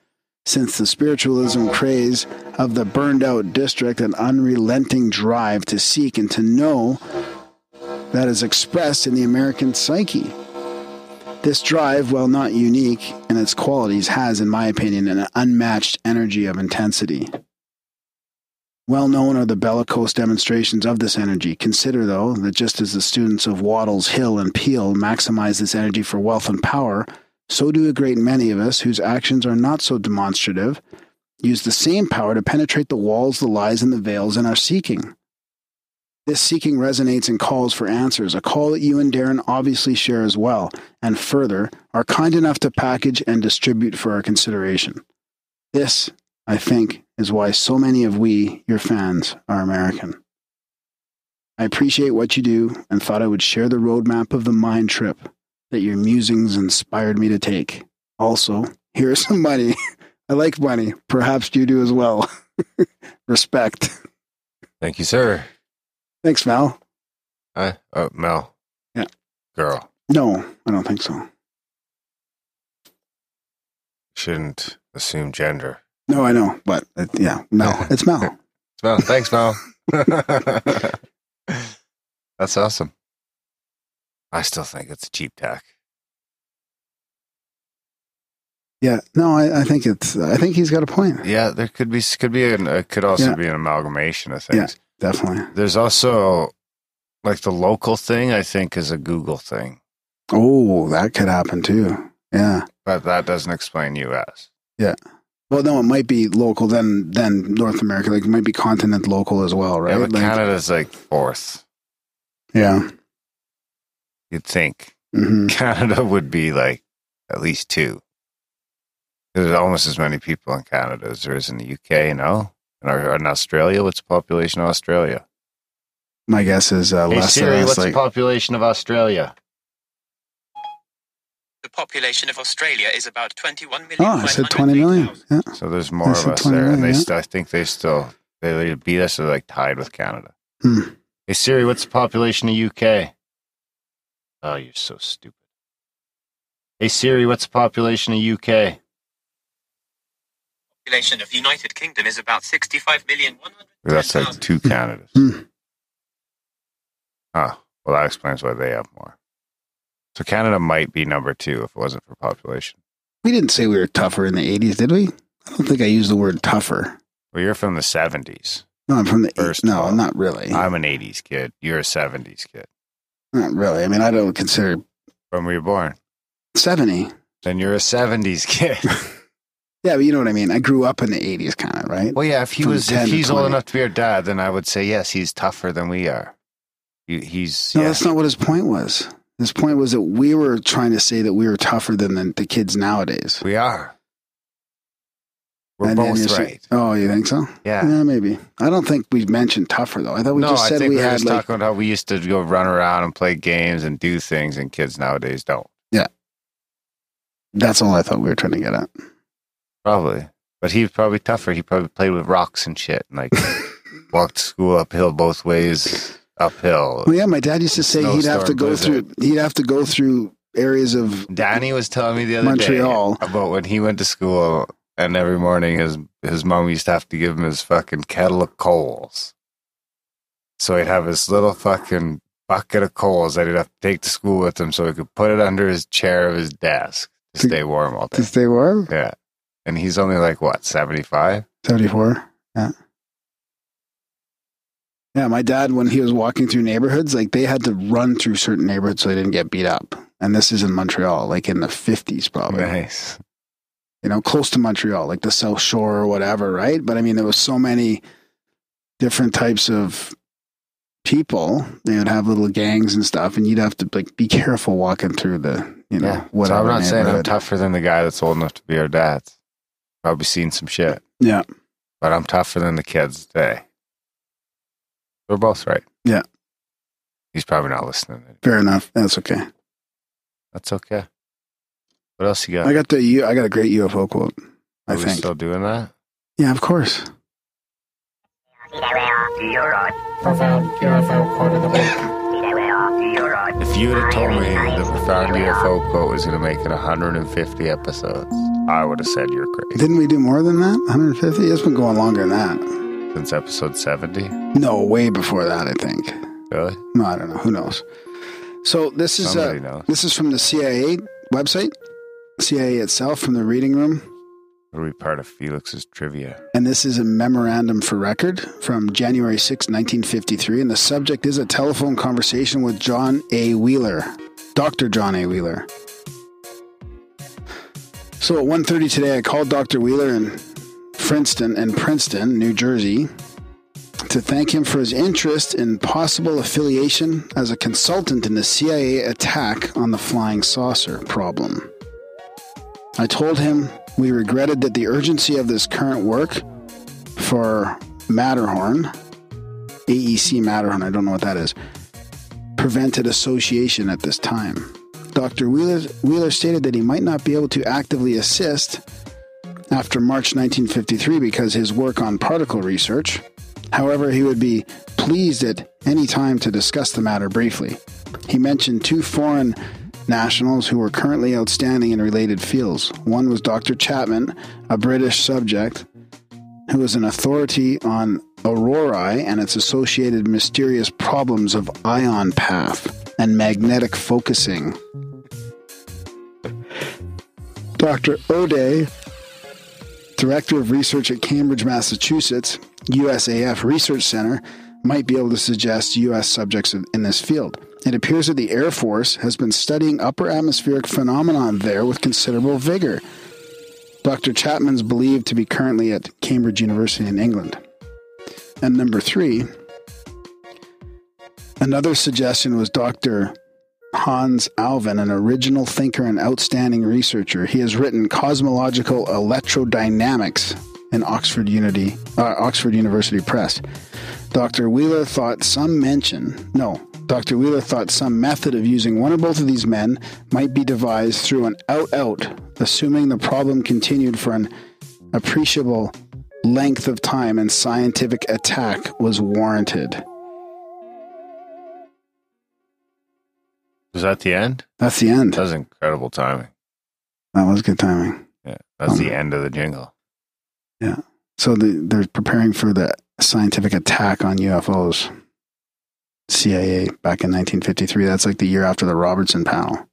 since the spiritualism craze of the burned out district, an unrelenting drive to seek and to know that is expressed in the American psyche. This drive, while not unique in its qualities, has, in my opinion, an unmatched energy of intensity. Well known are the bellicose demonstrations of this energy. Consider, though, that just as the students of Wattles, Hill, and Peale maximize this energy for wealth and power, so do a great many of us whose actions are not so demonstrative use the same power to penetrate the walls, the lies, and the veils in our seeking. This seeking resonates and calls for answers, a call that you and Darren obviously share as well, and further, are kind enough to package and distribute for our consideration. This, I think, is why so many of we, your fans, are American. I appreciate what you do and thought I would share the roadmap of the mind trip that your musings inspired me to take. Also, here's some money. I like money. Perhaps you do as well. Respect. Thank you, sir. Thanks, Mel. Hi, oh, Mel. Yeah. Girl. No, I don't think so. Shouldn't assume gender. No, I know, but uh, yeah, Mel. It's Mel. It's Mel. Thanks, Mel. That's awesome. I still think it's a cheap tack. Yeah, no, I, I think it's. I think he's got a point. Yeah, there could be could be an it could also Yeah. be an amalgamation of things. Definitely. There's also like the local thing. I think is a Google thing, Oh, that could happen too. Yeah. but that doesn't explain U.S. Yeah. Well, no, it might be local. Then, then North America, like it might be continent local as well, right? Yeah, but Like, Canada's like fourth. yeah. You'd think hmm Canada would be like at least two. There's almost as many people in Canada as there is in the UK. You know, and or in Australia, what's the population of Australia? My guess is uh, Hey less Siri, than what's Like, the population of Australia? The population of Australia is about 21 million. oh, I said twenty million. Yeah. So there's more That's of us 20 there, and they million, st- I think they still they either beat us or like tied with Canada. Hmm. Hey Siri, what's the population of UK? Oh, you're so stupid. Hey Siri, what's the population of UK? Population of United Kingdom is about 65 million. That's like two Canadas. Hmm. Oh, well, that explains why they have more. So Canada might be number two if it wasn't for population. We didn't say we were tougher in the eighties, did we? I don't think I used the word tougher. Well, you're from the 70s. No, I'm from the First eight, of no, all, not really. I'm an 80s kid. You're a 70s kid. not really. I mean, I don't consider When were you born? seventy. Then you're a 70s kid. Yeah, but you know what I mean. I grew up in the eighties, kind of, right? well, yeah, if he From was, if he's old enough to be our dad, then I would say, yes, he's tougher than we are. He, he's, No, yeah. that's not what his point was. His point was that we were trying to say that we were tougher than the, the kids nowadays. we are. We're And both right. Oh, you think so? Yeah. Yeah, maybe. I don't think we mentioned tougher though. I thought we no, just I said think we we were had just like talking about how we used to go run around and play games and do things, and kids nowadays don't. Yeah. That's all I thought we were trying to get at. Probably. But he was probably tougher. He probably played with rocks and shit. And like walked school uphill both ways, uphill. Well, yeah, my dad used to say he'd have to go blizzard. through. He'd have to go through areas of Danny was telling me the other Montreal. day about when he went to school and every morning his his mom used to have to give him his fucking kettle of coals. So he'd have his little fucking bucket of coals that he'd have to take to school with him so he could put it under his chair of his desk to To- stay warm all day. to stay warm. Yeah. And he's only like what, seventy five? Seventy four. Yeah. Yeah, my dad, when he was walking through neighborhoods, like they had to run through certain neighborhoods so they didn't get beat up. And this is in Montreal, like in the fifties, probably. Nice. you know, close to Montreal, like the South Shore or whatever, right? But I mean, there was so many different types of people. They would have little gangs and stuff, and you'd have to like be careful walking through the, you know, Yeah. So. I'm not saying I'm tougher than the guy that's old enough to be our dad. Probably seen some shit. Yeah, But I'm tougher than the kids today. We're both right. Yeah. He's probably not listening. fair enough. That's okay. That's okay. What else you got? I got the U- I got a great UFO quote. I Are we think. still doing that? Yeah, of course. Profound UFO quote of the week. If you have told me the profound UFO quote was going to make it 150 episodes, I would have said you're crazy. Didn't we do more than that? 150? It's been going longer than that. Since episode 70? No, way before that. I think. Really? No, I don't know. Who knows? So this is uh, this is from the CIA website, CIA itself, from the reading room. Are we part of Felix's trivia? And this is a memorandum for record from January 6, 1953. And the subject is a telephone conversation with John A. Wheeler, Dr. John A. Wheeler. So at 1.30 today, I called Dr. Wheeler in Princeton and Princeton, New Jersey, to thank him for his interest in possible affiliation as a consultant in the CIA attack on the flying saucer problem. I told him we regretted that the urgency of this current work for Matterhorn, AEC Matterhorn, I don't know what that is, prevented association at this time. Dr. Wheeler, Wheeler stated that he might not be able to actively assist after March 1953 because his work on particle research. However, he would be pleased at any time to discuss the matter briefly. He mentioned two foreign nationals who were currently outstanding in related fields. One was Dr. Chapman, a British subject who was an authority on aurorae and its associated mysterious problems of ion path and magnetic focusing. Dr. O'Day, Director of Research at Cambridge, Massachusetts, USAF Research Center, might be able to suggest U.S. subjects in this field. It appears that the Air Force has been studying upper atmospheric phenomenon there with considerable vigor. Dr. Chapman's believed to be currently at Cambridge University in England. And number three, another suggestion was Dr. Hans Alvin, an original thinker and outstanding researcher. He has written Cosmological Electrodynamics in Oxford, Unity, uh, Oxford University Press. Dr. Wheeler thought some mention, no, Dr. Wheeler thought some method of using one or both of these men might be devised through an out out, assuming the problem continued for an appreciable length of time and scientific attack was warranted. Was that the end? That's the end. That was incredible timing. That was good timing. Yeah, that's Um, the end of the jingle. Yeah. So the, they're preparing for the scientific attack on UFOs. CIA back in 1953. That's like the year after the Robertson panel.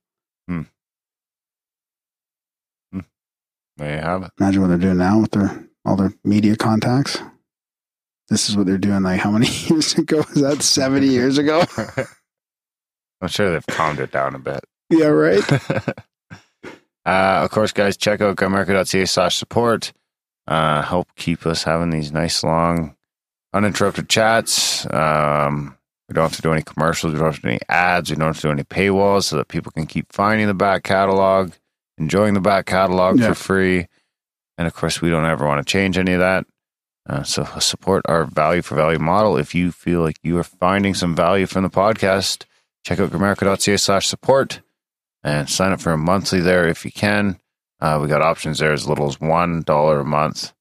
There you have it. Imagine what they're doing now with their all their media contacts. This is what they're doing. Like how many years ago was that? 70 years ago? I'm sure they've calmed it down a bit. yeah, right. uh, of course, guys, check out grimerica.ca slash support. Uh, help keep us having these nice, long, uninterrupted chats. Um, we don't have to do any commercials. We don't have to do any ads. We don't have to do any paywalls so that people can keep finding the back catalog, enjoying the back catalog Yeah. for free. And of course, we don't ever want to change any of that. Uh, so support our value for value model. If you feel like you are finding some value from the podcast, check out grimerica.ca slash support and sign up for a monthly there if you can. Uh, we got options there as little as $1 a month,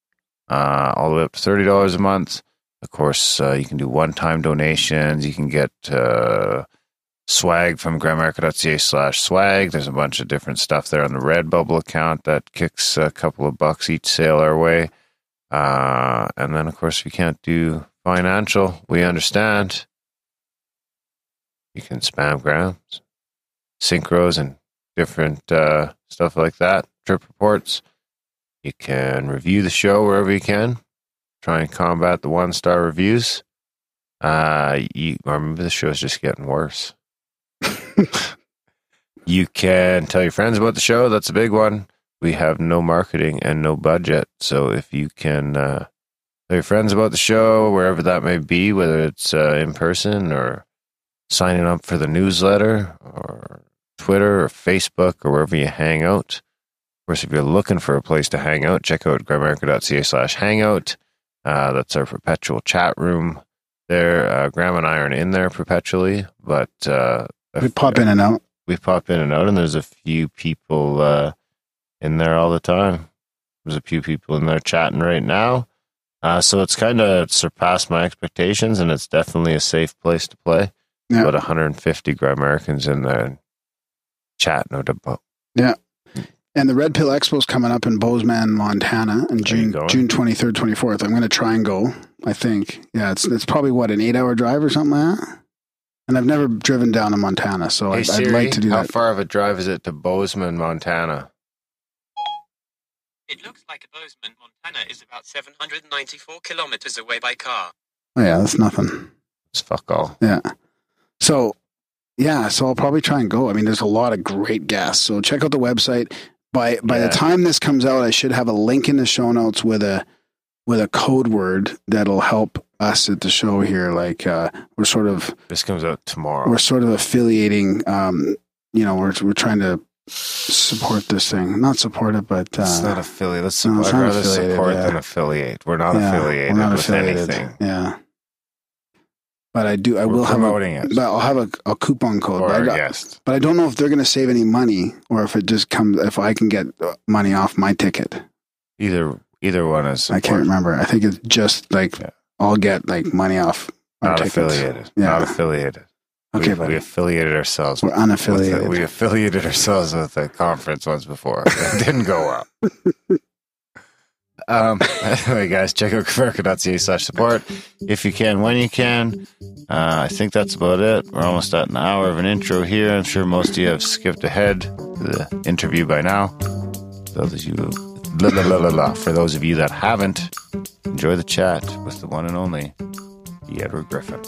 uh, all the way up to $30 a month. Of course, uh, you can do one time donations. You can get uh, swag from grimerica.ca slash swag. There's a bunch of different stuff there on the Redbubble account that kicks a couple of bucks each sale our way. Uh, and then, of course, if you can't do financial, we understand. You can spam grams, synchros, and different uh, stuff like that, trip reports. You can review the show wherever you can. Try and combat the one star reviews. Uh, you I remember the show is just getting worse. you can tell your friends about the show. That's a big one. We have no marketing and no budget. So if you can uh, tell your friends about the show, wherever that may be, whether it's uh, in person or signing up for the newsletter or Twitter or Facebook or wherever you hang out. Of course, if you're looking for a place to hang out, check out grimerica.ca slash hangout. Uh, that's our perpetual chat room there. Uh, Graham and I aren't in there perpetually, but uh, we pop in and out. we pop in and out, and there's a few people uh, in there all the time. There's a few people in there chatting right now. Uh, so it's kind of surpassed my expectations, and it's definitely a safe place to play. Yeah. About 150 Americans in there chatting about. And the Red Pill Expo's coming up in Bozeman, Montana, in June? June twenty third, twenty fourth. I'm going to try and go. I think, yeah, it's it's probably what an eight hour drive or something like that. And I've never driven down to Montana, so Hey I'd, Siri, I'd like to do how that. How far of a drive is it to Bozeman, Montana? It looks like Bozeman, Montana is about 794 kilometers away by car. Oh, yeah, that's nothing. It's fuck all. Yeah. So, yeah, so I'll probably try and go. I mean, there's a lot of great guests. So check out the website. By by Yeah. the time this comes out, I should have a link in the show notes with a with a code word that'll help us at the show here, like uh, we're sort of This comes out tomorrow. we're sort of affiliating. Um, you know, we're we're trying to support this thing, not support it, but uh, it's not affiliate. Let's no, support. it's I'd rather support yeah. than affiliate. We're not yeah, affiliated we're not with affiliated. anything. Yeah, but I do. I We're will have a, promoting it. but I'll have a, a coupon code. Or but, I guest. but I don't know if they're going to save any money or if it just comes if I can get uh, money off my ticket. Either either one is I can't remember. I think it's just like Yeah. I'll get like money off our Not tickets. affiliated. Yeah. Not affiliated. Okay, we, buddy. we affiliated ourselves. We're with the- unaffiliated. we affiliated ourselves with the conference once before. It didn't go well. Um, anyway, guys, check out grimerica.ca slash support if you can, when you can. Uh, I think that's about it. We're almost at an hour of an intro here. I'm sure most of you have skipped ahead to the interview by now. Those of you, la, la, la, la, la. for those of you that haven't, enjoy the chat with the one and only E. Edward Griffin.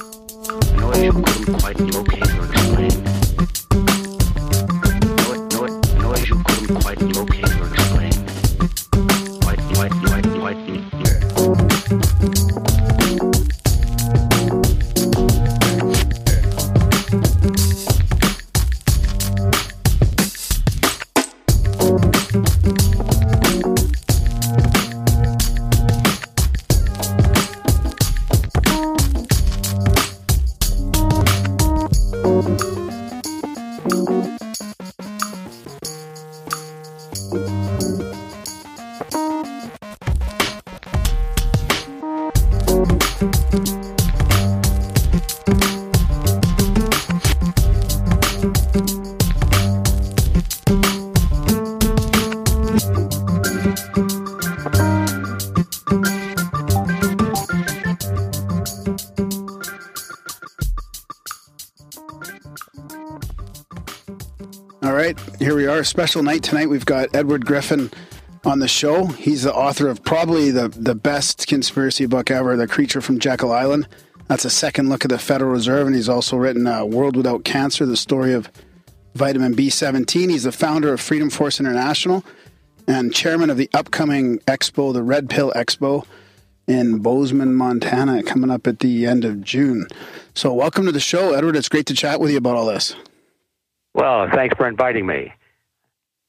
Are. Special night tonight. We've got Edward Griffin on the show. He's the author of probably the, the best conspiracy book ever, The Creature from Jekyll Island. That's a second look at the Federal Reserve, and he's also written uh, World Without Cancer, the story of vitamin B17. He's the founder of Freedom Force International and chairman of the upcoming expo, the Red Pill Expo in Bozeman, Montana, coming up at the end of June. So, welcome to the show, Edward. It's great to chat with you about all this. Well, thanks for inviting me.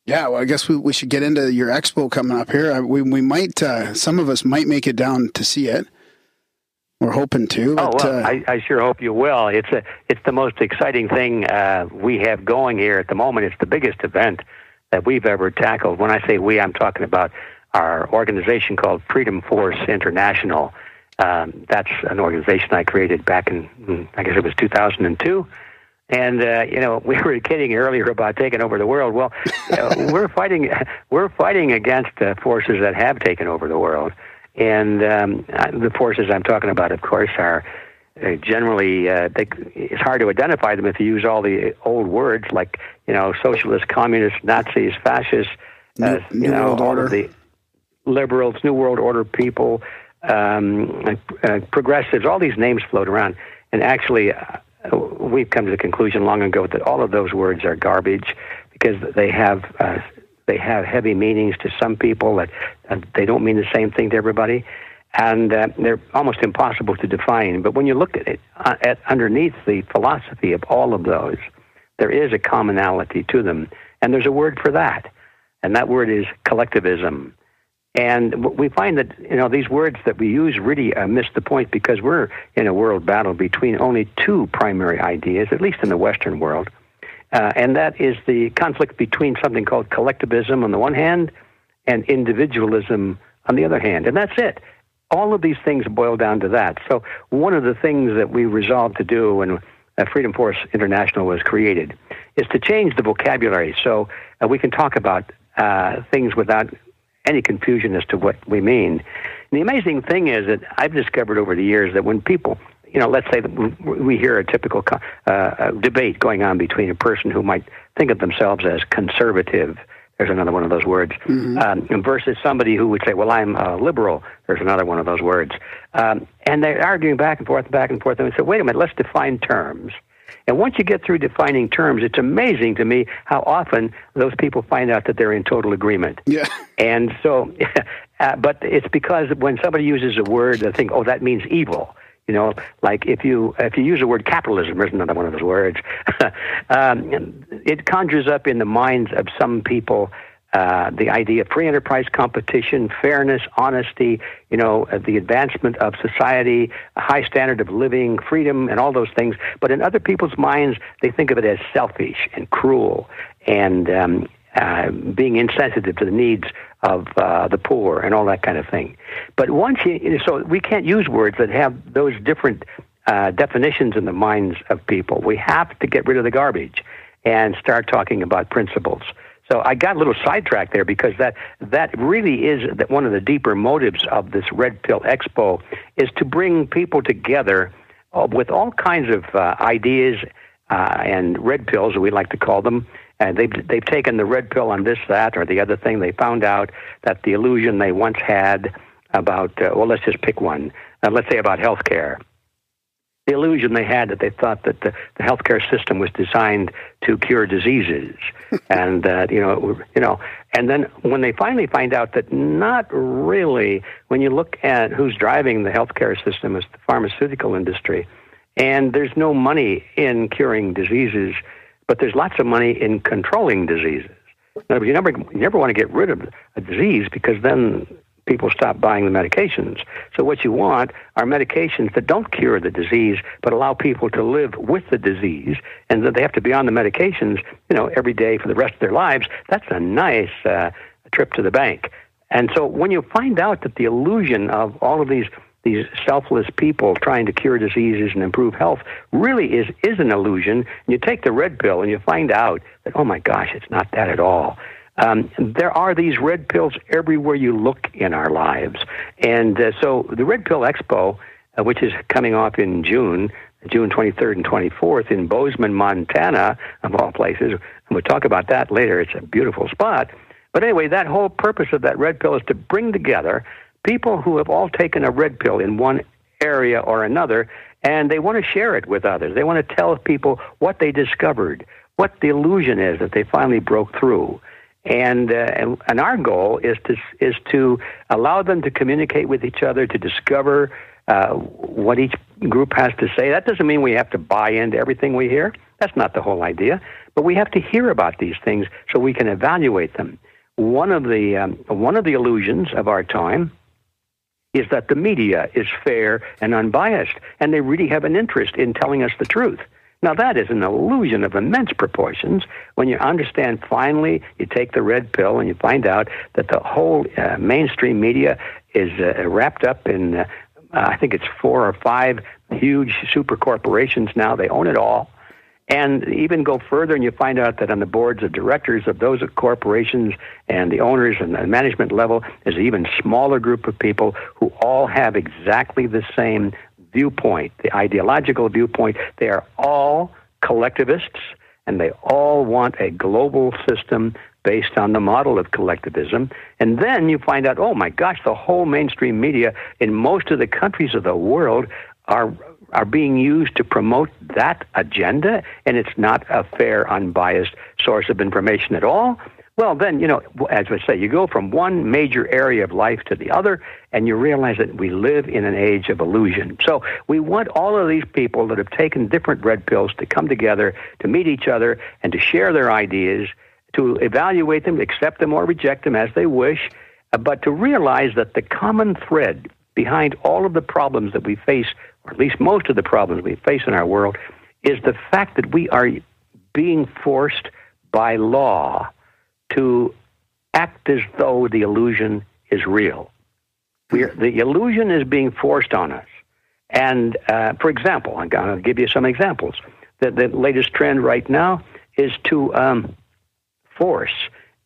Yeah, well, I guess we, we should get into your expo coming up here. Uh, We we might uh, some of us might make it down to see it. We're hoping to. Oh But, well, uh, I, I sure hope you will. It's a it's the most exciting thing uh, we have going here at the moment. It's the biggest event that we've ever tackled. When I say we, I'm talking about our organization called Freedom Force International. Um, that's an organization I created back in mm, I guess it was 2002. And uh, you know, we were kidding earlier about taking over the world. Well, uh, we're fighting we're fighting against uh, forces that have taken over the world, and um, uh, the forces I'm talking about, of course, are uh, generally uh, they, it's hard to identify them if you use all the old words like you know socialists, communists, Nazis, fascists, uh, New- you New know World all Order. of the liberals, New World Order people, um, uh, progressives. All these names float around, and actually, uh, we've come to the conclusion long ago that all of those words are garbage because they have uh, they have heavy meanings to some people that they don't mean the same thing to everybody, and uh, they're almost impossible to define. But when you look at it uh, at underneath the philosophy of all of those, there is a commonality to them, and there's a word for that, and that word is collectivism. And we find that you know these words that we use really uh, miss the point because we're in a world battle between only two primary ideas, at least in the Western world, uh, and that is the conflict between something called collectivism on the one hand and individualism on the other hand, and that's it. All of these things boil down to that. So one of the things that we resolved to do when uh, Freedom Force International was created is to change the vocabulary so uh, we can talk about uh, things without any confusion as to what we mean. And the amazing thing is that I've discovered over the years that when people, you know, let's say that we- hear a typical uh, uh, debate going on between a person who might think of themselves as conservative, there's another one of those words, um, versus somebody who would say, well, I'm uh, liberal, there's another one of those words. Um, and they're arguing back and forth and back and forth, and we say, wait a minute, let's define terms. And once you get through defining terms, it's amazing to me how often those people find out that they're in total agreement. yeah, And so, uh, but it's because when somebody uses a word, they think, oh, that means evil. You know, like if you if you use the word capitalism, there's another one of those words. um, it conjures up in the minds of some people uh, the idea of free enterprise competition, fairness, honesty, you know, uh, the advancement of society, a high standard of living, freedom, and all those things. But in other people's minds, they think of it as selfish and cruel and um, uh, being insensitive to the needs of uh, the poor and all that kind of thing. But once you, so we can't use words that have those different uh, definitions in the minds of people. We have to get rid of the garbage and start talking about principles. So I got a little sidetracked there because that that really is one of the deeper motives of this Red Pill Expo is to bring people together uh, with all kinds of uh, ideas uh, and red pills, we like to call them. And they've they've taken the red pill on this, that, or the other thing. They found out that the illusion they once had about uh, well, let's just pick one. Uh, let's say about healthcare the illusion they had that they thought that the, the healthcare system was designed to cure diseases, and that you know, you know, and then when they finally find out that not really, when you look at who's driving the healthcare system, is the pharmaceutical industry, and there's no money in curing diseases, but there's lots of money in controlling diseases. Now, you never, you never want to get rid of a disease because then people stop buying the medications. So what you want are medications that don't cure the disease, but allow people to live with the disease, and that they have to be on the medications, you know, every day for the rest of their lives. That's a nice uh, trip to the bank. And so when you find out that the illusion of all of these these selfless people trying to cure diseases and improve health really is is an illusion. And you take the red pill and you find out that oh my gosh, it's not that at all. Um, there are these red pills everywhere you look in our lives. And uh, so the Red Pill Expo, uh, which is coming off in June, June 23rd and 24th in Bozeman, Montana, of all places, and we'll talk about that later. It's a beautiful spot. But anyway, that whole purpose of that red pill is to bring together people who have all taken a red pill in one area or another, and they want to share it with others. They want to tell people what they discovered, what the illusion is that they finally broke through. And, uh, and and our goal is to is to allow them to communicate with each other to discover uh, what each group has to say. That doesn't mean we have to buy into everything we hear. That's not the whole idea. But we have to hear about these things so we can evaluate them. One of the um, one of the illusions of our time is that the media is fair and unbiased, and they really have an interest in telling us the truth. Now, that is an illusion of immense proportions when you understand finally, you take the red pill and you find out that the whole uh, mainstream media is uh, wrapped up in, uh, I think it's four or five huge super corporations now. They own it all. And even go further, and you find out that on the boards of directors of those corporations and the owners and the management level is an even smaller group of people who all have exactly the same viewpoint, the ideological viewpoint, they are all collectivists and they all want a global system based on the model of collectivism. And then you find out, oh my gosh, the whole mainstream media in most of the countries of the world are are being used to promote that agenda, and it's not a fair, unbiased source of information at all. Well, then, you know, as I say, you go from one major area of life to the other, and you realize that we live in an age of illusion. So we want all of these people that have taken different red pills to come together, to meet each other, and to share their ideas, to evaluate them, accept them or reject them as they wish, uh, but to realize that the common thread behind all of the problems that we face, or at least most of the problems we face in our world, is the fact that we are being forced by law to act as though the illusion is real. We're, the illusion is being forced on us. And uh, for example, I'm going to give you some examples. The, the latest trend right now is to um, force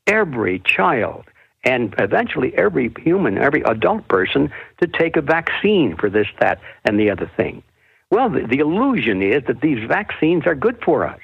every child and eventually every human, every adult person to take a vaccine for this, that, and the other thing. Well, the, the illusion is that these vaccines are good for us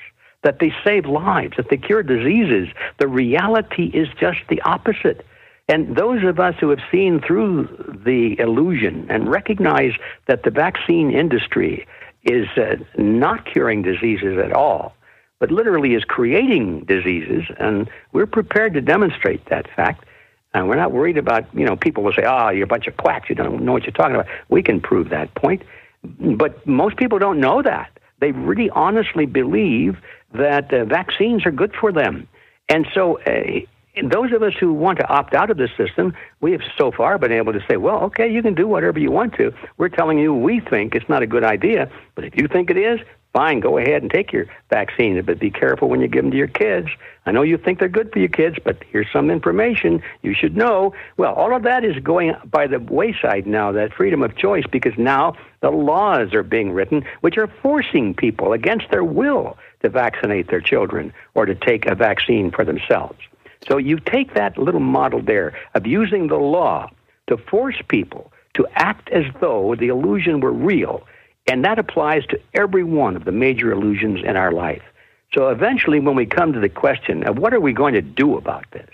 that they save lives, that they cure diseases. The reality is just the opposite. And those of us who have seen through the illusion and recognize that the vaccine industry is uh, not curing diseases at all, but literally is creating diseases, and we're prepared to demonstrate that fact. And we're not worried about, you know, people will say, oh, you're a bunch of quacks, you don't know what you're talking about. We can prove that point. but most people don't know that. They really honestly believe that uh, vaccines are good for them. And so, uh, those of us who want to opt out of the system, we have so far been able to say, well, okay, you can do whatever you want to. We're telling you we think it's not a good idea, but if you think it is, fine, go ahead and take your vaccine, but be careful when you give them to your kids. I know you think they're good for your kids, but here's some information you should know. Well, all of that is going by the wayside now, that freedom of choice, because now the laws are being written which are forcing people against their will to vaccinate their children or to take a vaccine for themselves. So you take that little model there of using the law to force people to act as though the illusion were real and that applies to every one of the major illusions in our life. So eventually, when we come to the question of what are we going to do about this,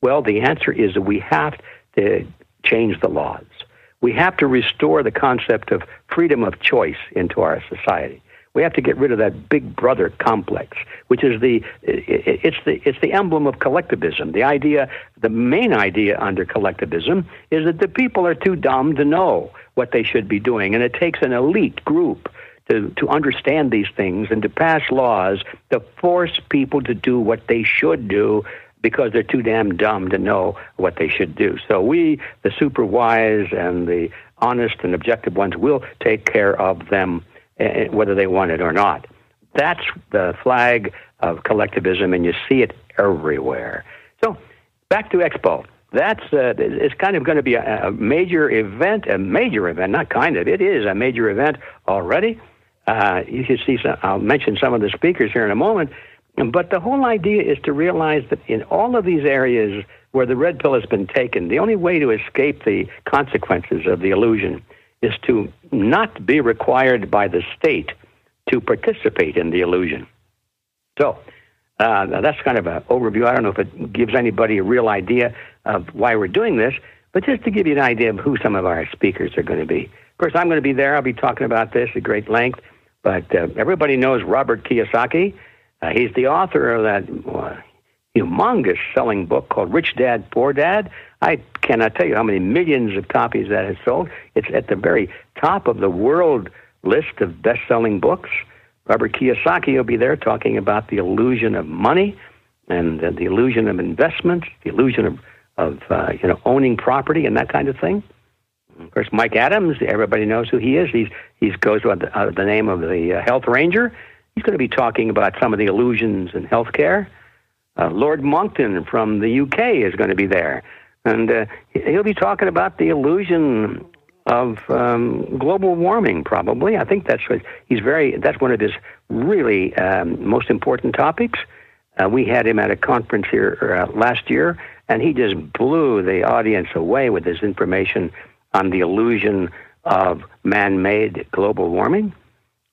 well, the answer is that we have to change the laws. We have to restore the concept of freedom of choice into our society. We have to get rid of that big brother complex, which is the it's the it's the emblem of collectivism. The idea, the main idea under collectivism is that the people are too dumb to know what they should be doing, and it takes an elite group to, to understand these things and to pass laws to force people to do what they should do because they're too damn dumb to know what they should do. So we, the super wise and the honest and objective ones, will take care of them whether they want it or not. That's the flag of collectivism, and you see it everywhere. So, back to Expo. That's uh, it's kind of going to be a, a, major event, a major event, not kind of. It is a major event already. Uh, you should see. Some, I'll mention some of the speakers here in a moment. But the whole idea is to realize that in all of these areas where the red pill has been taken, the only way to escape the consequences of the illusion is to not be required by the state to participate in the illusion. So uh, that's kind of an overview. I don't know if it gives anybody a real idea of why we're doing this, but just to give you an idea of who some of our speakers are going to be. Of course, I'm going to be there. I'll be talking about this at great length. But uh, everybody knows Robert Kiyosaki. Uh, he's the author of that uh, humongous selling book called Rich Dad Poor Dad. I cannot tell you how many millions of copies that has sold. It's at the very top of the world list of best selling books. Robert Kiyosaki will be there talking about the illusion of money and uh, the illusion of investments, the illusion of, of uh, you know, owning property and that kind of thing. Of course, Mike Adams, everybody knows who he is. He's he goes by the, uh, the name of the uh, Health Ranger. He's going to be talking about some of the illusions in healthcare. Uh, Lord Monckton from the UK is going to be there, and uh, he'll be talking about the illusion of um, global warming. Probably, I think that's what he's very. That's one of his really um, most important topics. Uh, we had him at a conference here uh, last year, and he just blew the audience away with his information on the illusion of man-made global warming.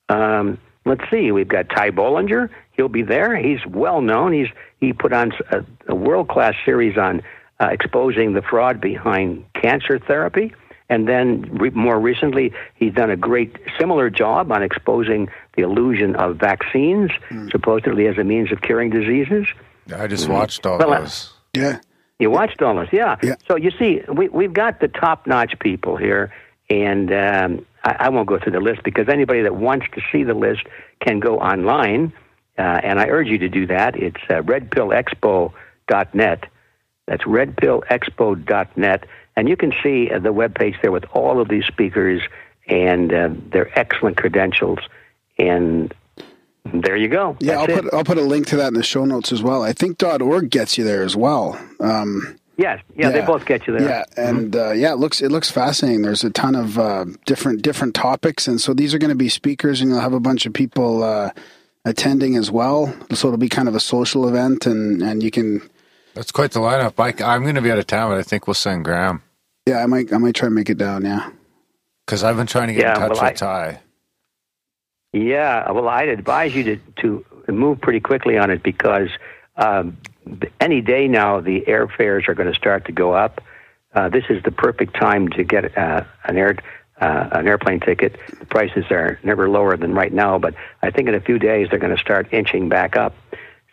Um, let's see, we've got Ty Bollinger. He'll be there. He's well known. He's he put on a, a world class series on uh, exposing the fraud behind cancer therapy. And then re- more recently, he's done a great similar job on exposing the illusion of vaccines, mm. supposedly as a means of curing diseases. I just watched all well, uh, those. Yeah. You watched all those, yeah. yeah. So you see, we, we've got the top notch people here, and um, I, I won't go through the list because anybody that wants to see the list can go online uh, and I urge you to do that. It's uh, redpillexpo.net. That's redpillexpo.net. And you can see uh, the webpage there with all of these speakers and uh, their excellent credentials. And there you go. Yeah, I'll put, I'll put a link to that in the show notes as well. I think .org gets you there as well. Um, Yes, yeah, yeah, they both get you there. Yeah, and uh, yeah, it looks it looks fascinating. There's a ton of uh, different different topics, and so these are going to be speakers, and you'll have a bunch of people uh, attending as well. So it'll be kind of a social event, and and you can. That's quite the lineup. I, I'm going to be out of town, but I think we'll send Graham. Yeah, I might I might try and make it down. Yeah, because I've been trying to get yeah, in touch well, with I, Ty. Yeah, well, I'd advise you to to move pretty quickly on it because um, any day now the airfares are going to start to go up. Uh, this is the perfect time to get uh, an air uh, an airplane ticket. The prices are never lower than right now, but I think in a few days they're going to start inching back up.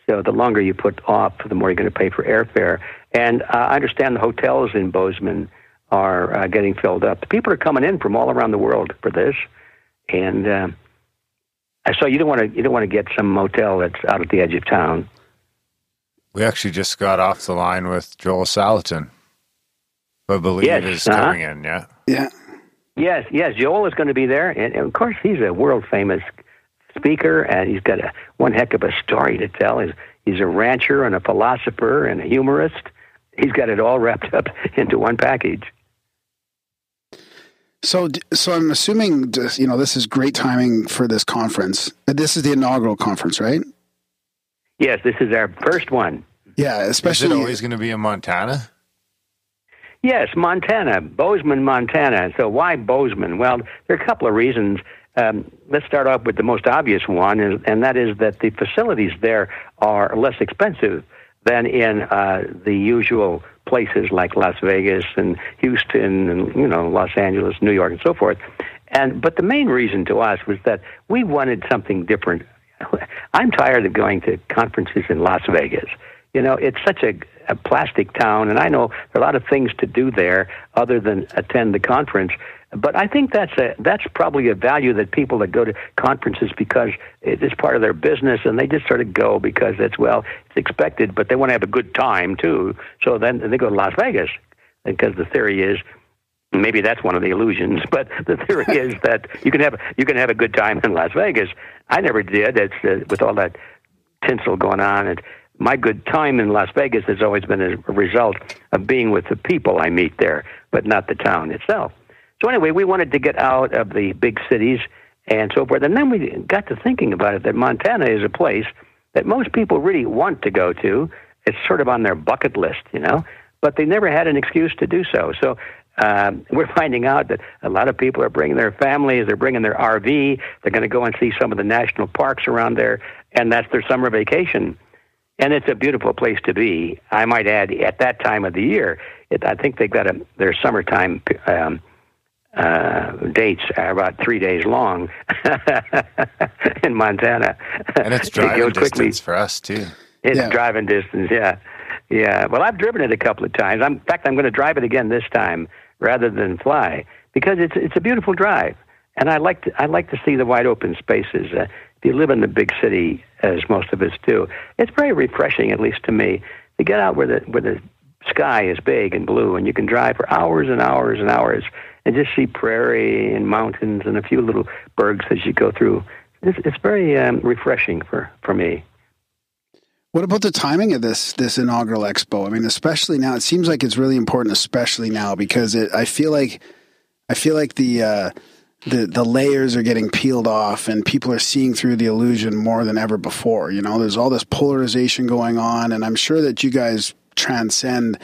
So the longer you put off, the more you're going to pay for airfare. And uh, I understand the hotels in Bozeman are uh, getting filled up. People are coming in from all around the world for this. and uh, so you don't want to you don't want to get some motel that's out at the edge of town. We actually just got off the line with Joel Salatin, who I believe Yes, is uh-huh. coming in. Yeah. Yeah. Yes, yes, Joel is going to be there, and, and of course he's a world famous speaker, and he's got a one heck of a story to tell. He's he's a rancher and a philosopher and a humorist. He's got it all wrapped up into one package. So, so I'm assuming, just, you know, this is great timing for this conference. Uh, This is the inaugural conference, right? Yes, this is our first one. Yeah, Is especially. it always going to be in Montana? Yes, Montana, Bozeman, Montana. So why Bozeman? Well, there are a couple of reasons. Um, let's start off with the most obvious one, is, and that is that the facilities there are less expensive than in uh, the usual places like Las Vegas and Houston and you know Los Angeles, New York, and so forth. And but the main reason to us was that we wanted something different. I'm tired of going to conferences in Las Vegas. You know, it's such a, a plastic town, and I know there are a lot of things to do there other than attend the conference. But I think that's a that's probably a value that people that go to conferences because it is part of their business, and they just sort of go because it's well, it's expected, but they want to have a good time too. So then they go to Las Vegas because the theory is maybe that's one of the illusions, but the theory is that you can have you can have a good time in Las Vegas. I never did. It's uh, with all that tinsel going on, and my good time in Las Vegas has always been a result of being with the people I meet there, but not the town itself. So anyway, we wanted to get out of the big cities and so forth, and then we got to thinking about it that Montana is a place that most people really want to go to. It's sort of on their bucket list, you know, but they never had an excuse to do so. So um, we're finding out that a lot of people are bringing their families, they're bringing their RV, they're going to go and see some of the national parks around there, and that's their summer vacation. And it's a beautiful place to be. I might add, at that time of the year, it, I think they've got a, their summertime um, uh, dates are about three days long in Montana. And it's They go driving quickly. distance for us too. It's Yeah. driving distance, yeah. Yeah. Well, I've driven it a couple of times. I'm, in fact, I'm going to drive it again this time rather than fly because it's it's a beautiful drive, and I like to I like to see the wide open spaces. Uh, if you live in the big city, as most of us do, it's very refreshing, at least to me, to get out where the where the sky is big and blue, and you can drive for hours and hours and hours and just see prairie and mountains and a few little burgs as you go through. It's, it's very um, refreshing for for me. What about the timing of this this inaugural expo? I mean, especially now, it seems like it's really important, especially now, because it. I feel like, I feel like the uh, the the layers are getting peeled off, and people are seeing through the illusion more than ever before. You know, there's all this polarization going on, and I'm sure that you guys transcend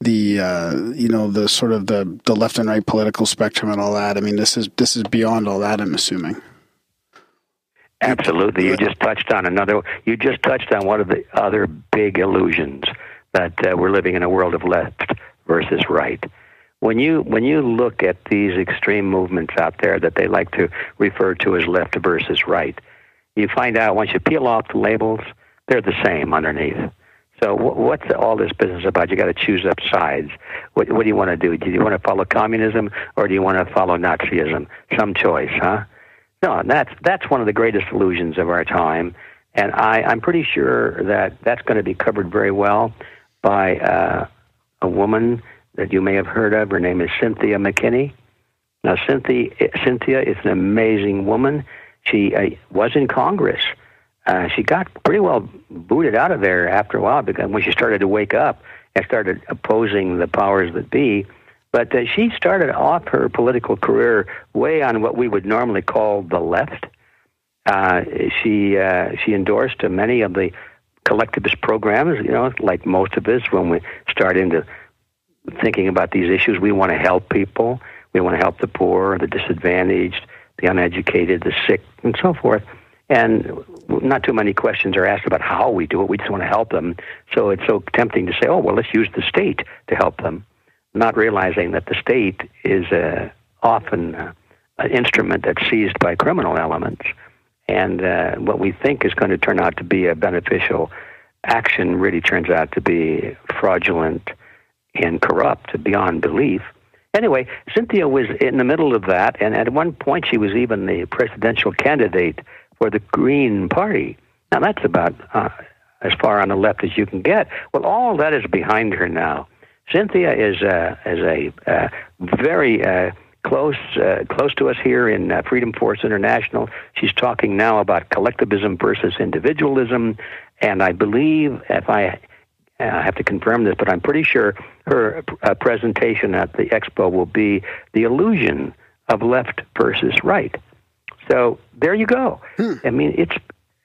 the uh, you know the sort of the the left and right political spectrum and all that. I mean, this is this is beyond all that. I'm assuming. Absolutely. You just touched on another. You just touched on one of the other big illusions that uh, we're living in a world of left versus right. When you when you look at these extreme movements out there that they like to refer to as left versus right, you find out once you peel off the labels, they're the same underneath. So what's all this business about? You got to choose up sides. What, what do you want to do? Do you want to follow communism or do you want to follow Nazism? Some choice, huh? No, that's that's one of the greatest illusions of our time, and I, I'm pretty sure that that's going to be covered very well by uh, a woman that you may have heard of. Her name is Cynthia McKinney. Now, Cynthia, Cynthia is an amazing woman. She uh, was in Congress. Uh, she got pretty well booted out of there after a while because when she started to wake up and started opposing the powers that be. But uh, she started off her political career way on what we would normally call the left. Uh, she uh, she endorsed many of the collectivist programs. You know, like most of us, when we start into thinking about these issues, we want to help people. We want to help the poor, the disadvantaged, the uneducated, the sick, and so forth. And not too many questions are asked about how we do it. We just want to help them. So it's so tempting to say, "Oh, well, let's use the state to help them." not realizing that the state is uh, often uh, an instrument that's seized by criminal elements. And uh, what we think is going to turn out to be a beneficial action really turns out to be fraudulent and corrupt beyond belief. Anyway, Cynthia was in the middle of that, and at one point she was even the presidential candidate for the Green Party. Now that's about uh, as far on the left as you can get. Well, all that is behind her now. Cynthia is uh, is a uh, very uh, close uh, close to us here in uh, Freedom Force International. She's talking now about collectivism versus individualism, and I believe if I I have to confirm this, but I'm pretty sure her uh, presentation at the expo will be the illusion of left versus right. So there you go. Hmm. I mean, it's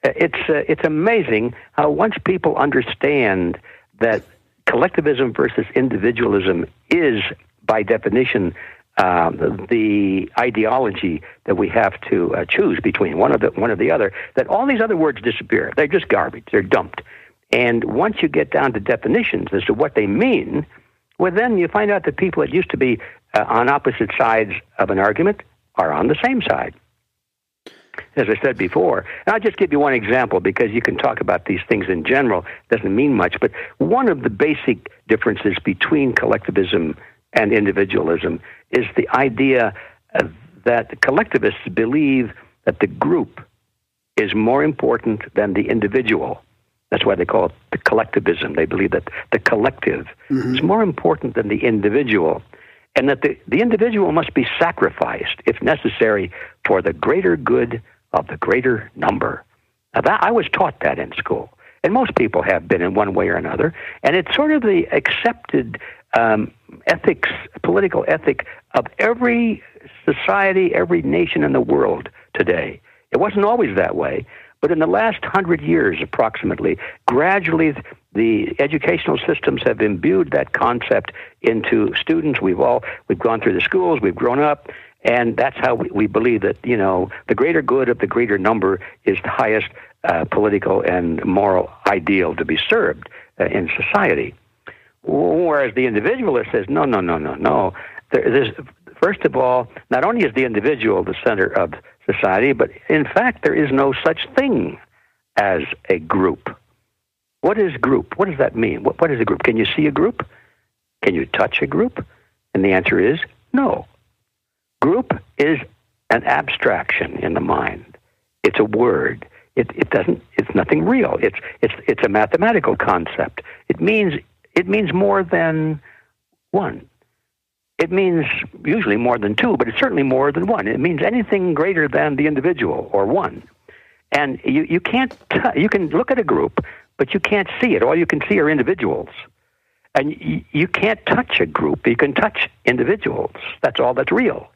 it's uh, it's amazing how once people understand that collectivism versus individualism is by definition um, the ideology that we have to uh, choose between one of the one or the other, that all these other words disappear. They're just garbage. They're dumped. And once you get down to definitions as to what they mean, well, then you find out that people that used to be uh, on opposite sides of an argument are on the same side. As I said before, and I'll just give you one example because you can talk about these things in general. it doesn't mean much, but one of the basic differences between collectivism and individualism is the idea uh, that collectivists believe that the group is more important than the individual. That's why they call it the collectivism. They believe that the collective is more important than the individual, and that the, the individual must be sacrificed, if necessary, for the greater good of the greater number. Now, that, I was taught that in school, and most people have been in one way or another, and it's sort of the accepted um, ethics, political ethic of every society, every nation in the world today. It wasn't always that way, but in the last hundred years, approximately, gradually the educational systems have imbued that concept into students. We've all we've gone through the schools, we've grown up, and that's how we, we believe that you know the greater good of the greater number is the highest uh, political and moral ideal to be served uh, in society. Whereas the individualist says, no, no, no, no, no. There, first of all, not only is the individual the center of society, but in fact, there is no such thing as a group. What is group? What does that mean? What, what is a group? Can you see a group? Can you touch a group? And the answer is no. Group is an abstraction in the mind. It's a word. It, it doesn't. It's nothing real. It's it's it's a mathematical concept. It means it means more than one. It means usually more than two, but it's certainly more than one. It means anything greater than the individual or one. And you, you can't, t- you can look at a group, but you can't see it. All you can see are individuals. And you, you can't touch a group, you can touch individuals. That's all that's real.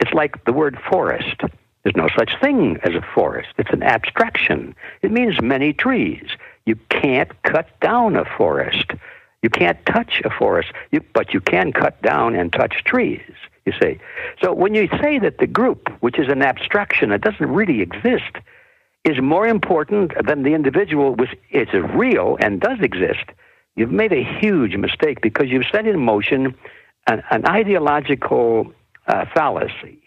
It's like the word forest. There's no such thing as a forest. It's an abstraction. It means many trees. You can't cut down a forest. You can't touch a forest, you, but you can cut down and touch trees, you see. So when you say that the group, which is an abstraction that doesn't really exist, is more important than the individual, which is real and does exist, you've made a huge mistake because you've set in motion an, an ideological uh, fallacy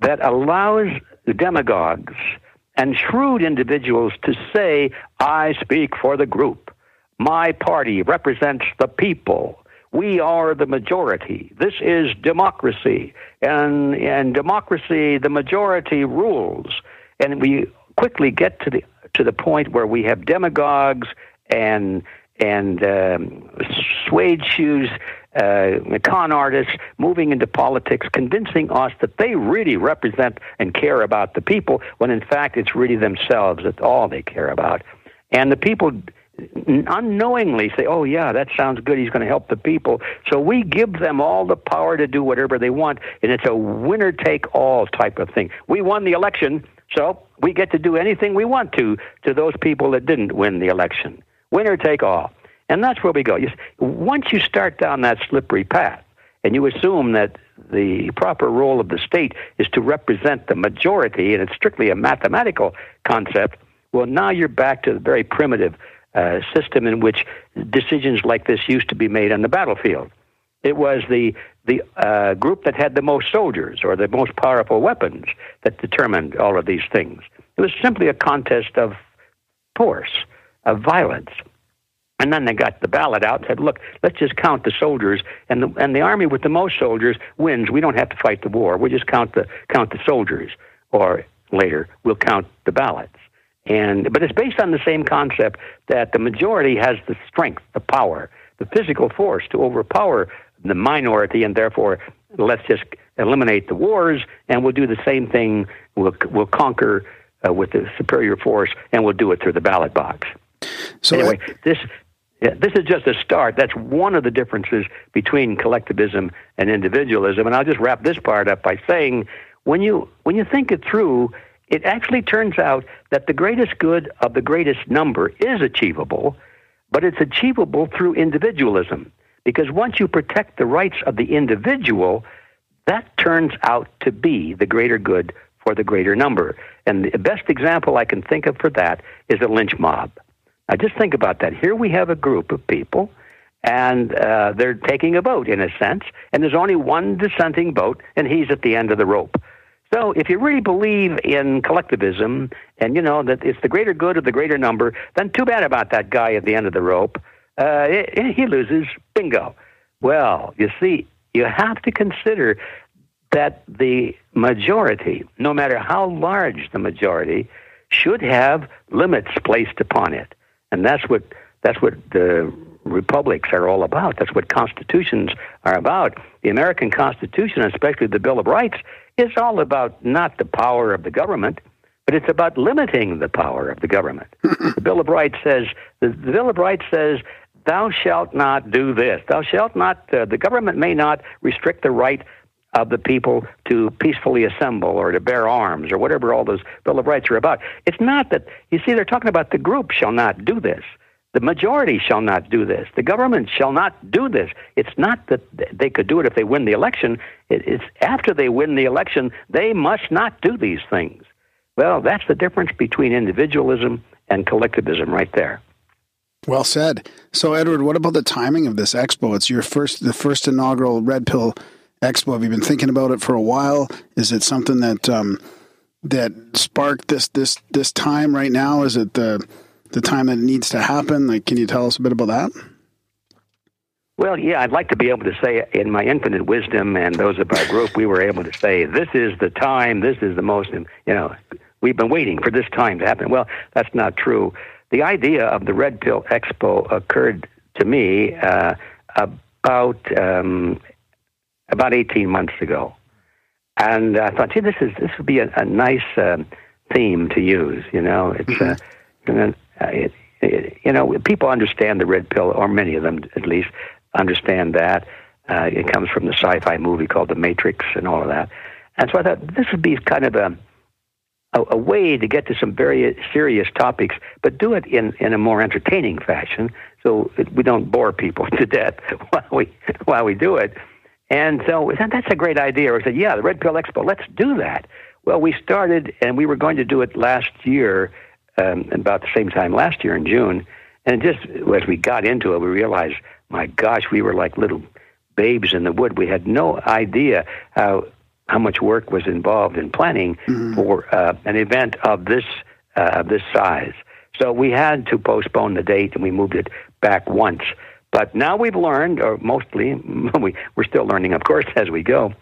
that allows demagogues and shrewd individuals to say, I speak for the group. My party represents the people. We are the majority. This is democracy. And in democracy, the majority rules. And we quickly get to the, to the point where we have demagogues and, and um, suede shoes uh, con artists moving into politics, convincing us that they really represent and care about the people, when in fact it's really themselves that's all they care about. And the people unknowingly say, oh, yeah, that sounds good. He's going to help the people. So we give them all the power to do whatever they want, and it's a winner take all type of thing. We won the election, so we get to do anything we want to to those people that didn't win the election. Winner take all. And that's where we go. Once you start down that slippery path, and you assume that the proper role of the state is to represent the majority, and it's strictly a mathematical concept, well, now you're back to the very primitive uh, system in which decisions like this used to be made on the battlefield. It was the the uh, group that had the most soldiers or the most powerful weapons that determined all of these things. It was simply a contest of force, of violence. And then they got the ballot out and said, look, let's just count the soldiers. And the, and the army with the most soldiers wins. We don't have to fight the war. We'll just count the, count the soldiers. Or later, we'll count the ballots. And, but it's based on the same concept that the majority has the strength, the power, the physical force to overpower the minority, and therefore let's just eliminate the wars, and we'll do the same thing. We'll, we'll conquer uh, with the superior force, and we'll do it through the ballot box. So anyway, this yeah, this is just a start. That's one of the differences between collectivism and individualism. And I'll just wrap this part up by saying, when you when you think it through, it actually turns out that the greatest good of the greatest number is achievable, but it's achievable through individualism. Because once you protect the rights of the individual, that turns out to be the greater good for the greater number. And the best example I can think of for that is a lynch mob. Now, just think about that. Here we have a group of people, and uh, they're taking a vote in a sense, and there's only one dissenting vote, and he's at the end of the rope. So, if you really believe in collectivism and you know that it's the greater good of the greater number, then too bad about that guy at the end of the rope. Uh, it, it, he loses. Bingo. Well, you see, you have to consider that the majority, no matter how large the majority, should have limits placed upon it. And that's what that's what the republics are all about. That's what constitutions are about. The American Constitution, especially the Bill of Rights, is all about not the power of the government, but it's about limiting the power of the government. the Bill of Rights says the, the Bill of Rights says thou shalt not do this. Thou shalt not. Uh, the government may not restrict the right of the people to peacefully assemble or to bear arms or whatever all those Bill of Rights are about. It's not that, you see, they're talking about the group shall not do this. The majority shall not do this. The government shall not do this. It's not that they could do it if they win the election. It's after they win the election, they must not do these things. Well, that's the difference between individualism and collectivism right there. Well said. So, Edward, what about the timing of this expo? It's your first, the first inaugural Red Pill Expo. Have you been thinking about it for a while? Is it something that um, that sparked this this this time right now? Is it the the time that it needs to happen? Like, can you tell us a bit about that? Well, yeah, I'd like to be able to say, in my infinite wisdom and those of our group, we were able to say, this is the time, this is the most, you know, we've been waiting for this time to happen. Well, that's not true. The idea of the Red Pill Expo occurred to me uh, about um, about 18 months ago. And I thought, gee, this is this would be a, a nice uh, theme to use. You know, it's uh, and it, it, you know people understand the red pill, or many of them at least understand that. Uh, it comes from the sci-fi movie called The Matrix and all of that. And so I thought this would be kind of a a, a way to get to some very serious topics, but do it in, in a more entertaining fashion, so we don't bore people to death while we while we do it. And so that's a great idea. I said, yeah, the Red Pill Expo, let's do that. Well, we started, and we were going to do it last year, um, about the same time last year in June. And just as we got into it, we realized, my gosh, we were like little babes in the wood. We had no idea how how much work was involved in planning mm-hmm. for uh, an event of this uh, this size. So we had to postpone the date, and we moved it back once. But now we've learned, or mostly, we, we're still learning, of course, as we go.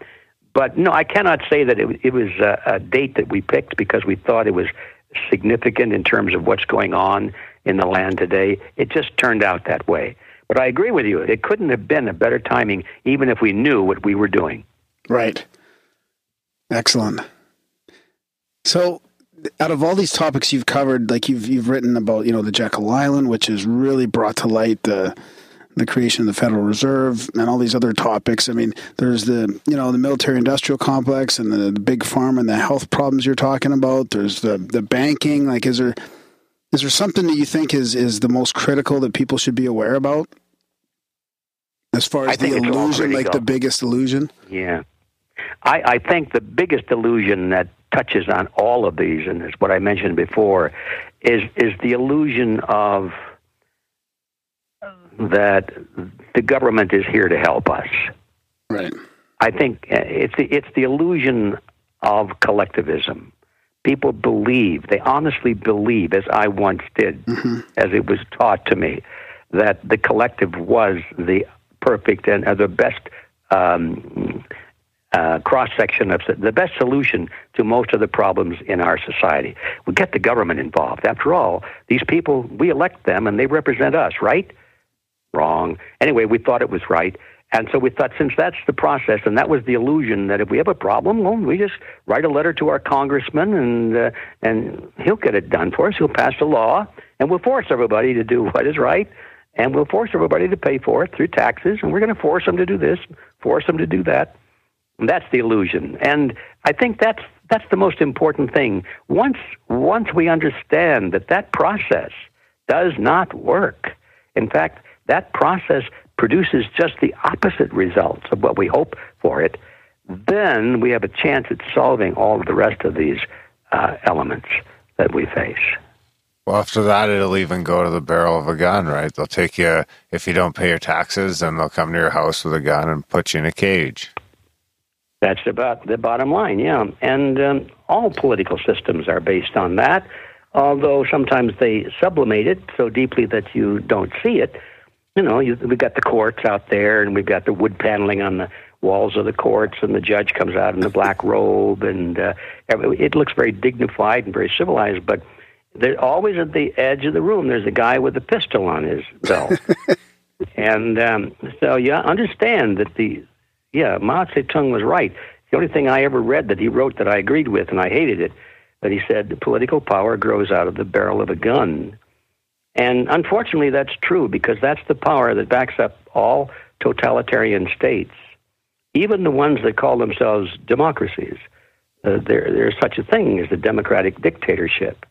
But no, I cannot say that it, it was a, a date that we picked because we thought it was significant in terms of what's going on in the land today. It just turned out that way. But I agree with you. It couldn't have been a better timing, even if we knew what we were doing. Right. Excellent. So, out of all these topics you've covered, like you've you've written about, you know, the Jekyll Island, which has really brought to light the the creation of the Federal Reserve and all these other topics. I mean, there's the you know the military industrial complex and the, the big farm and the health problems you're talking about. There's the the banking. Like, is there is there something that you think is is the most critical that people should be aware about? As far as the illusion, like the biggest illusion. Yeah, I, I think the biggest illusion that touches on all of these, and is what I mentioned before, is is the illusion of that the government is here to help us. Right. I think it's the, it's the illusion of collectivism. People believe, they honestly believe, as I once did, mm-hmm. as it was taught to me, that the collective was the perfect and uh, the best um, uh, cross section of the best solution to most of the problems in our society. We get the government involved. After all, these people we elect them and they represent us, right? Wrong. Anyway, we thought it was right. And so we thought, since that's the process, and that was the illusion that if we have a problem, well, we just write a letter to our congressman, and uh, and he'll get it done for us. He'll pass a law, and we'll force everybody to do what is right, and we'll force everybody to pay for it through taxes, and we're going to force them to do this, force them to do that. And that's the illusion, and I think that's that's the most important thing. Once once we understand that that process does not work, in fact, that process produces just the opposite results of what we hope for it, then we have a chance at solving all of the rest of these uh, elements that we face. Well, after that, it'll even go to the barrel of a gun, right? They'll take you, if you don't pay your taxes, then they'll come to your house with a gun and put you in a cage. That's about the bottom line, yeah. And um, all political systems are based on that, although sometimes they sublimate it so deeply that you don't see it you know, you, we've got the courts out there, and we've got the wood paneling on the walls of the courts, and the judge comes out in a black robe, and uh, it looks very dignified and very civilized. But there, always at the edge of the room, there's a guy with a pistol on his belt, and um, so you understand that the yeah Mao Zedong was right. The only thing I ever read that he wrote that I agreed with, and I hated it, that he said political power grows out of the barrel of a gun. And unfortunately, that's true because that's the power that backs up all totalitarian states, even the ones that call themselves democracies. Uh, there, there's such a thing as a democratic dictatorship.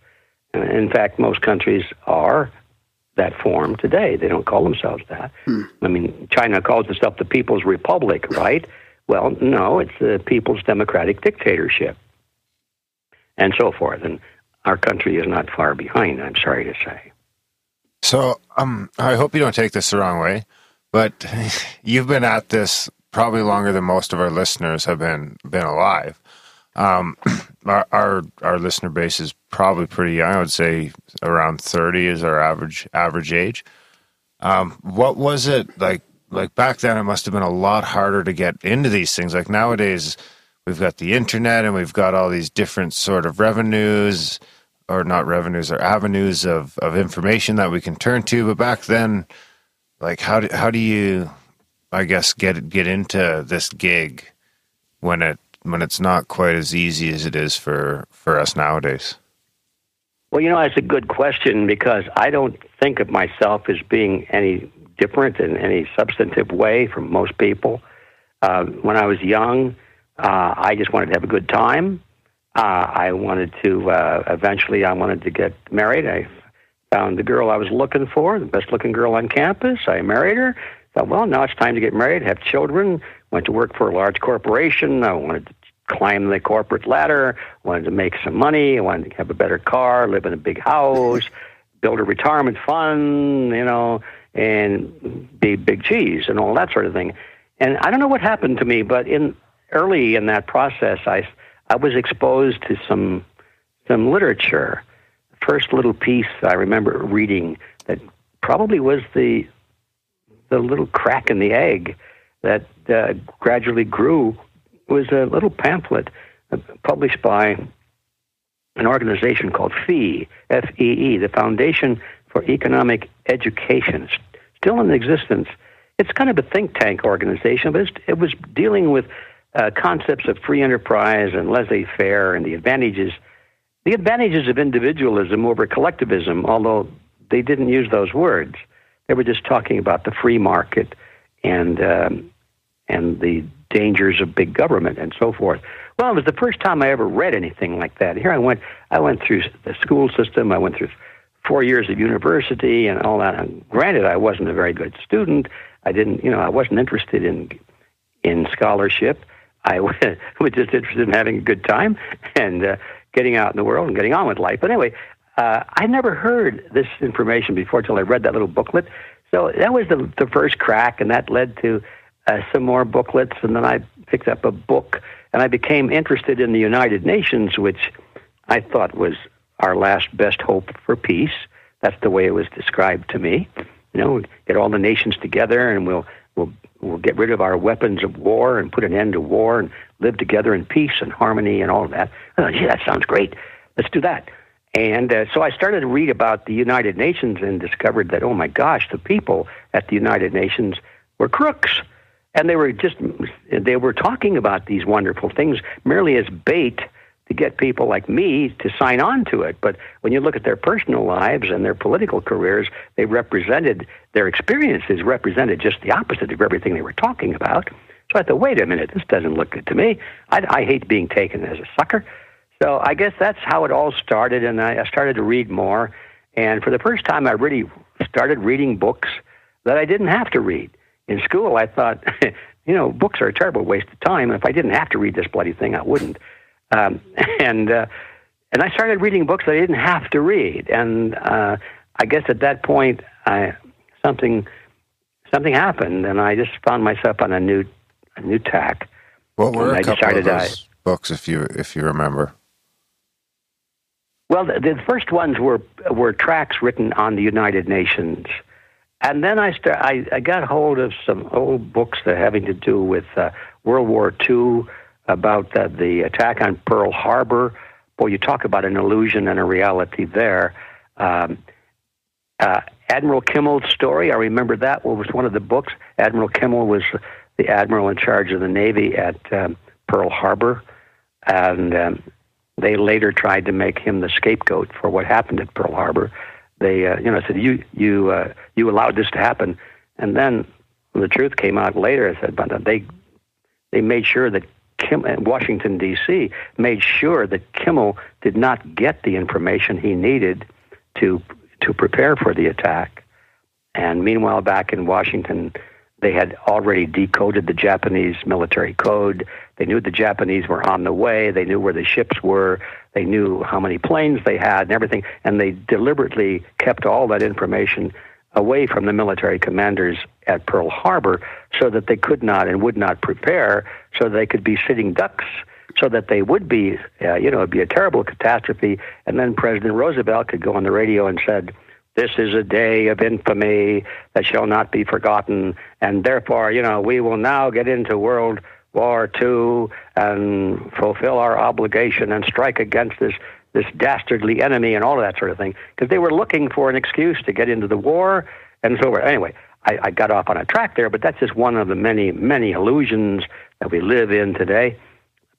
Uh, in fact, most countries are that form today. They don't call themselves that. Hmm. I mean, China calls itself the People's Republic, right? Well, no, it's the People's Democratic Dictatorship, and so forth. And our country is not far behind, I'm sorry to say. So, um, I hope you don't take this the wrong way, but you've been at this probably longer than most of our listeners have been been alive. Um, our, our, our listener base is probably pretty young. I would say around thirty is our average average age. Um, what was it like? Like back then, it must have been a lot harder to get into these things. Like nowadays, we've got the internet and we've got all these different sort of revenues or not revenues or avenues of, of information that we can turn to. But back then, like how do, how do you, I guess, get get into this gig when it when it's not quite as easy as it is for for us nowadays? Well, you know, that's a good question because I don't think of myself as being any different in any substantive way from most people. Uh, when I was young, uh, I just wanted to have a good time. Uh, I wanted to, uh, eventually, I wanted to get married. I found the girl I was looking for, the best looking girl on campus. I married her. Thought, well, now it's time to get married, have children. Went to work for a large corporation. I wanted to climb the corporate ladder, wanted to make some money, I wanted to have a better car, live in a big house, build a retirement fund, you know, and be big cheese and all that sort of thing. And I don't know what happened to me, but in early in that process, I I was exposed to some some literature. The first little piece I remember reading that probably was the the little crack in the egg that uh, gradually grew was a little pamphlet uh, published by an organization called FEE, F-E-E, the Foundation for Economic Education, still in existence. It's kind of a think tank organization, but it was dealing with uh, concepts of free enterprise and laissez-faire and the advantages, the advantages of individualism over collectivism. Although they didn't use those words, they were just talking about the free market and um, and the dangers of big government and so forth. Well, it was the first time I ever read anything like that. Here I went. I went through the school system. I went through four years of university and all that. And granted, I wasn't a very good student. I didn't, you know, I wasn't interested in in scholarship. I was just interested in having a good time and uh, getting out in the world and getting on with life. But anyway, uh, I never heard this information before until I read that little booklet. So that was the, the first crack, and that led to uh, some more booklets. And then I picked up a book, and I became interested in the United Nations, which I thought was our last best hope for peace. That's the way it was described to me. You know, get all the nations together, and we'll we'll get rid of our weapons of war and put an end to war and live together in peace and harmony and all of that. I thought, yeah, that sounds great. Let's do that. And uh, so I started to read about the United Nations and discovered that, oh my gosh, the people at the United Nations were crooks. And they were just, they were talking about these wonderful things merely as bait to get people like me to sign on to it. But when you look at their personal lives and their political careers, they represented, their experiences represented just the opposite of everything they were talking about. So I thought, wait a minute, this doesn't look good to me. I, I hate being taken as a sucker. So I guess that's how it all started, and I, I started to read more. And for the first time, I really started reading books that I didn't have to read. In school, I thought, you know, books are a terrible waste of time. If I didn't have to read this bloody thing, I wouldn't. Um, and uh, and I started reading books that I didn't have to read. And uh, I guess at that point, I something something happened, and I just found myself on a new a new tack. What were And a I couple of decided I- those books, if you if you remember? Well, the, the first ones were were tracks written on the United Nations, and then I start, I, I got hold of some old books that having to do with uh, World War II, about uh, the attack on Pearl Harbor. Boy, you talk about an illusion and a reality there. Um, uh, Admiral Kimmel's story, I remember that it was one of the books. Admiral Kimmel was the admiral in charge of the Navy at um, Pearl Harbor, and um, they later tried to make him the scapegoat for what happened at Pearl Harbor. They, uh, you know, said you you uh, you allowed this to happen, and then the truth came out later. I said, but they they made sure that Kim, uh, Washington D.C. made sure that Kimmel did not get the information he needed to to prepare for the attack. And meanwhile, back in Washington, they had already decoded the Japanese military code. They knew the Japanese were on the way. They knew where the ships were. They knew how many planes they had and everything. And they deliberately kept all that information away from the military commanders at Pearl Harbor so that they could not and would not prepare so they could be sitting ducks so that they would be, uh, you know, it'd be a terrible catastrophe. And then President Roosevelt could go on the radio and said, this is a day of infamy that shall not be forgotten, and therefore, you know, we will now get into World War II and fulfill our obligation and strike against this this dastardly enemy and all of that sort of thing, because they were looking for an excuse to get into the war and so forth. Anyway, I, I got off on a track there, but that's just one of the many, many illusions that we live in today.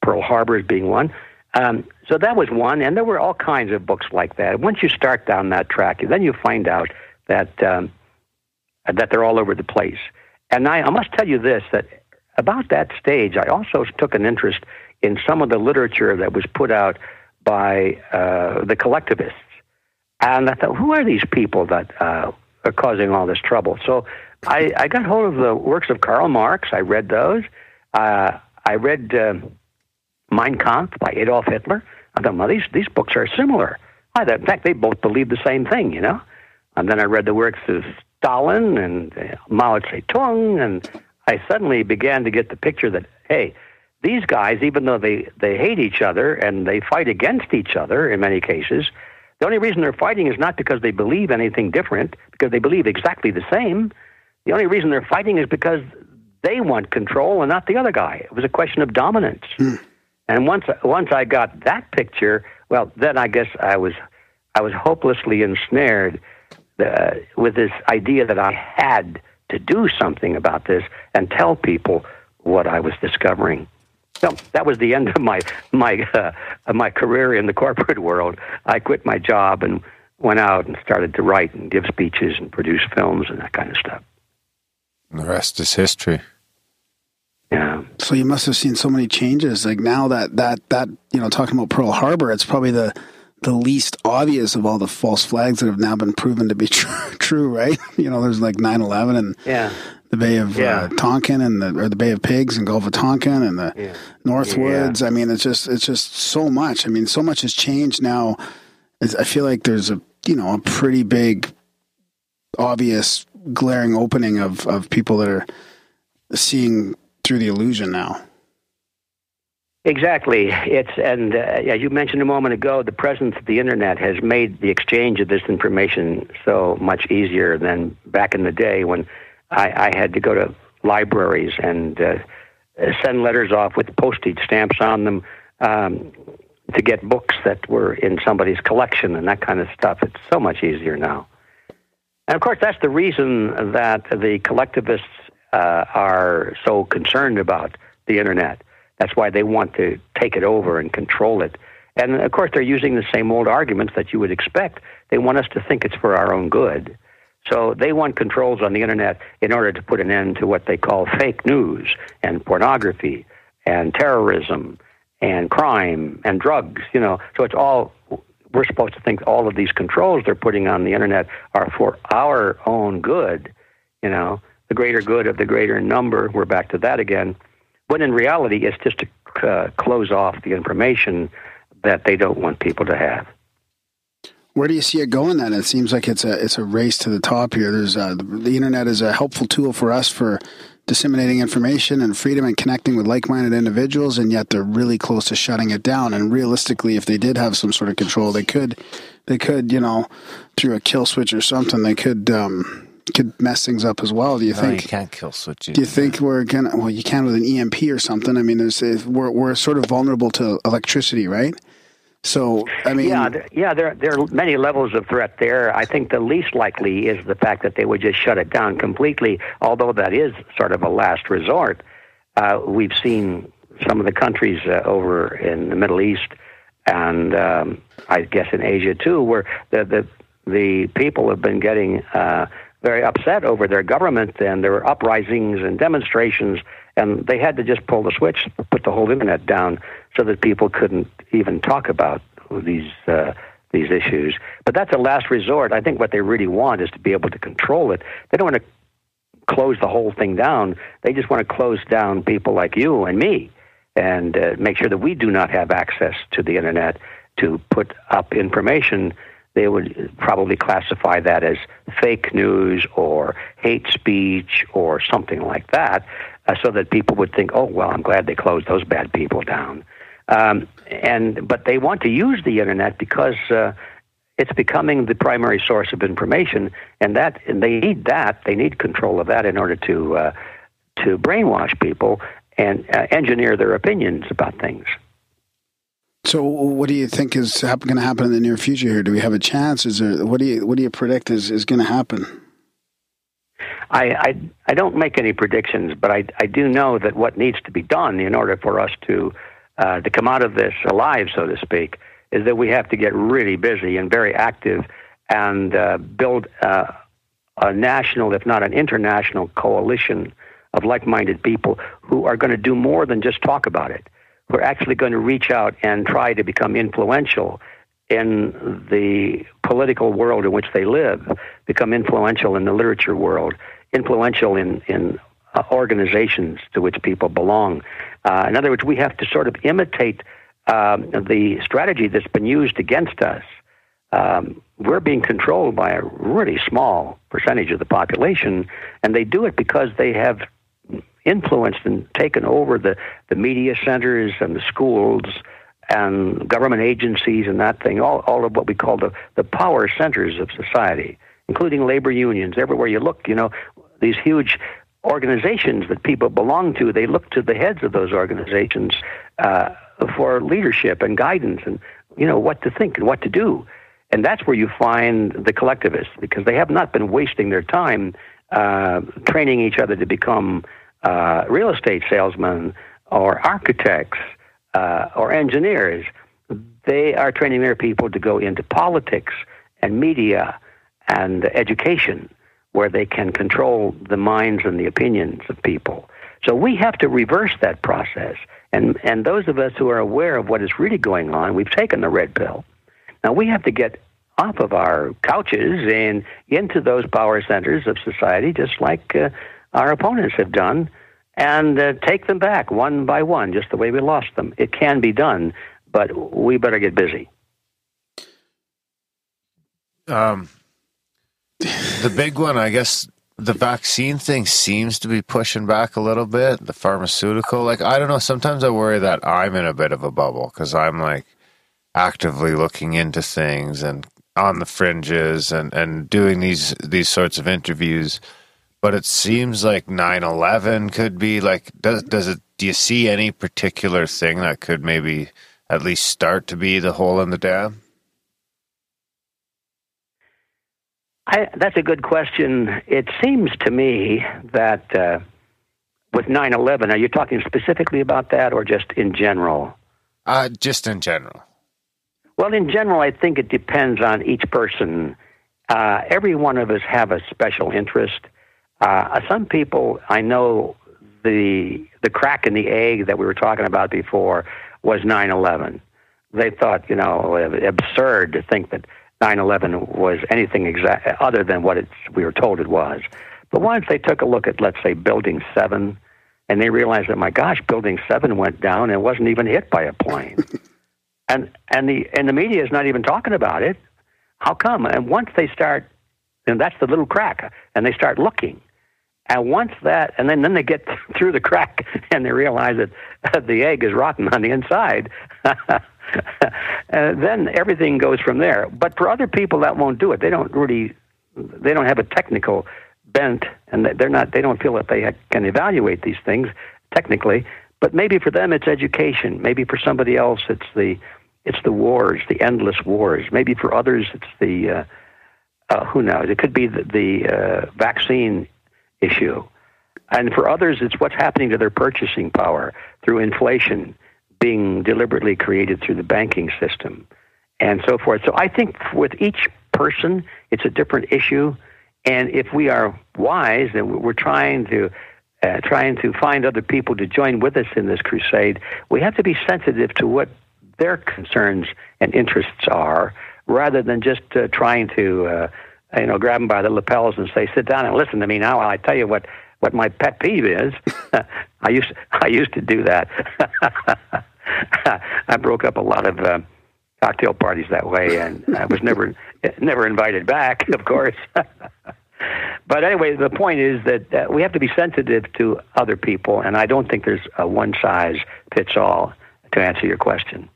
Pearl Harbor is being one. Um, so that was one, and there were all kinds of books like that. Once you start down that track, then you find out that um, that they're all over the place. And I, I must tell you this: that about that stage, I also took an interest in some of the literature that was put out by uh, the collectivists, and I thought, who are these people that uh, are causing all this trouble? So I, I got hold of the works of Karl Marx. I read those. Uh, I read. Um, Mein Kampf by Adolf Hitler. I thought, well, these, these books are similar. I thought, in fact, they both believe the same thing, you know? And then I read the works of Stalin and uh, Mao Zedong, and I suddenly began to get the picture that, hey, these guys, even though they, they hate each other and they fight against each other in many cases, the only reason they're fighting is not because they believe anything different, because they believe exactly the same. The only reason they're fighting is because they want control and not the other guy. It was a question of dominance. And once once I got that picture, well, then I guess I was I was hopelessly ensnared uh, with this idea that I had to do something about this and tell people what I was discovering. So that was the end of my my uh, of my career in the corporate world. I quit my job and went out and started to write and give speeches and produce films and that kind of stuff. And the rest is history. Yeah. So you must have seen so many changes. Like now that that that you know, talking about Pearl Harbor, it's probably the the least obvious of all the false flags that have now been proven to be true. true right? You know, there's like 9/11 and Yeah. the Bay of Yeah. uh, Tonkin and the or the Bay of Pigs and Gulf of Tonkin and the Yeah. Northwoods. I mean, it's just it's just so much. I mean, so much has changed now. I feel like there's a you know a pretty big, obvious, glaring opening of of people that are seeing through the illusion now. Exactly. It's and uh, you mentioned a moment ago, the presence of the internet has made the exchange of this information so much easier than back in the day when I, I had to go to libraries and uh, send letters off with postage stamps on them um, to get books that were in somebody's collection and that kind of stuff. It's so much easier now. And of course, that's the reason that the collectivists uh, are so concerned about the internet that's why they want to take it over and control it. And of course, they're using the same old arguments that you would expect. They want us to think it's for our own good. So they want controls on the internet in order to put an end to what they call fake news and pornography and terrorism and crime and drugs, you know. So it's all we're supposed to think all of these controls they're putting on the internet are for our own good, you know, the greater good of the greater number. We're back to that again when in reality it's just to uh, close off the information that they don't want people to have. Where do you see it going? Then it seems like it's a it's a race to the top here. There's uh, the, the internet is a helpful tool for us for disseminating information and freedom and connecting with like-minded individuals and yet they're really close to shutting it down and realistically if they did have some sort of control they could they could you know through a kill switch or something they could um, could mess things up as well. Do you No, think? you can't kill switch. Do you think we're gonna? Well, you can with an EMP or something. I mean, there's if we're we're sort of vulnerable to electricity, right? So I mean, Yeah, th- yeah, there there are many levels of threat there. I think the least likely is the fact that they would just shut it down completely. Although that is sort of a last resort. Uh, we've seen some of the countries uh, over in the Middle East and um, I guess in Asia too, where the the the people have been getting uh, very upset over their government, and there were uprisings and demonstrations, and they had to just pull the switch, put the whole internet down, so that people couldn't even talk about these uh, these issues. But that's a last resort. I think what they really want is to be able to control it. They don't want to close the whole thing down. They just want to close down people like you and me, and uh, make sure that we do not have access to the internet to put up information they would probably classify that as fake news or hate speech or something like that, uh, so that people would think, "Oh, well, I'm glad they closed those bad people down." Um, and but they want to use the internet because uh, it's becoming the primary source of information, and that and they need that. They need control of that in order to uh, to brainwash people and uh, engineer their opinions about things. so what do you think is going to happen in the near future here? Do we have a chance? Is there what do you what do you predict is is going to happen? I, I I don't make any predictions, but I I do know that what needs to be done in order for us to uh, to come out of this alive, so to speak, is that we have to get really busy and very active and uh, build uh, a national, if not an international, coalition of like-minded people who are going to do more than just talk about it. Who are actually going to reach out and try to become influential in the political world in which they live, become influential in the literature world, influential in, in uh, organizations to which people belong. Uh, in other words, we have to sort of imitate um, the strategy that's been used against us. Um, we're being controlled by a really small percentage of the population, and they do it because they have influenced and taken over the, the media centers and the schools and government agencies and that thing, all, all of what we call the, the power centers of society, including labor unions. Everywhere you look, you know, these huge organizations that people belong to, they look to the heads of those organizations uh, for leadership and guidance and, you know, what to think and what to do. And that's where you find the collectivists because they have not been wasting their time uh, training each other to become uh, real estate salesmen or architects uh, or engineers. They are training their people to go into politics and media and education where they can control the minds and the opinions of people. So we have to reverse that process. And, and those of us who are aware of what is really going on, we've taken the red pill. Now we have to get off of our couches and into those power centers of society, just like uh, our opponents have done, and uh, take them back one by one, just the way we lost them. It can be done, but we better get busy. Um, the big one, I guess, the vaccine thing seems to be pushing back a little bit. The pharmaceutical, like I don't know. Sometimes I worry that I'm in a bit of a bubble because I'm like actively looking into things and on the fringes and and doing these these sorts of interviews. But it seems like 9/11 could be like. Does does it? Do you see any particular thing that could maybe at least start to be the hole in the dam? I, that's a good question. It seems to me that uh, with 9 11, are you talking specifically about that or just in general? Uh, just in general. Well, in general, I think it depends on each person. Uh, every one of us have a special interest. Uh, some people, I know, the the crack in the egg that we were talking about before was 9/11. They thought, you know, absurd to think that 9/11 was anything exact other than what it's, we were told it was. But once they took a look at, let's say, Building Seven, and they realized that, my gosh, Building Seven went down and wasn't even hit by a plane, and and the and the media is not even talking about it. How come? And once they start, and that's the little crack, and they start looking. And once that, and then, then they get through the crack and they realize that the egg is rotten on the inside. And then everything goes from there. But for other people, that won't do it. They don't really, they don't have a technical bent, and they're not. They don't feel that they can evaluate these things technically. But maybe for them, it's education. Maybe for somebody else, it's the, it's the wars, the endless wars. Maybe for others, it's the, uh, uh, who knows? It could be the, the uh, vaccine issue. And for others, it's what's happening to their purchasing power through inflation being deliberately created through the banking system and so forth. So I think with each person, it's a different issue. And if we are wise and we're trying to uh, trying to find other people to join with us in this crusade, we have to be sensitive to what their concerns and interests are, rather than just uh, trying to, uh, you know, grab them by the lapels and say, "Sit down and listen to me now." I tell you what what my pet peeve is. I used I used to do that. I broke up a lot of uh, cocktail parties that way, and I was never never invited back, of course. but anyway, the point is that uh, we have to be sensitive to other people, and I don't think there's a one size fits all to answer your question.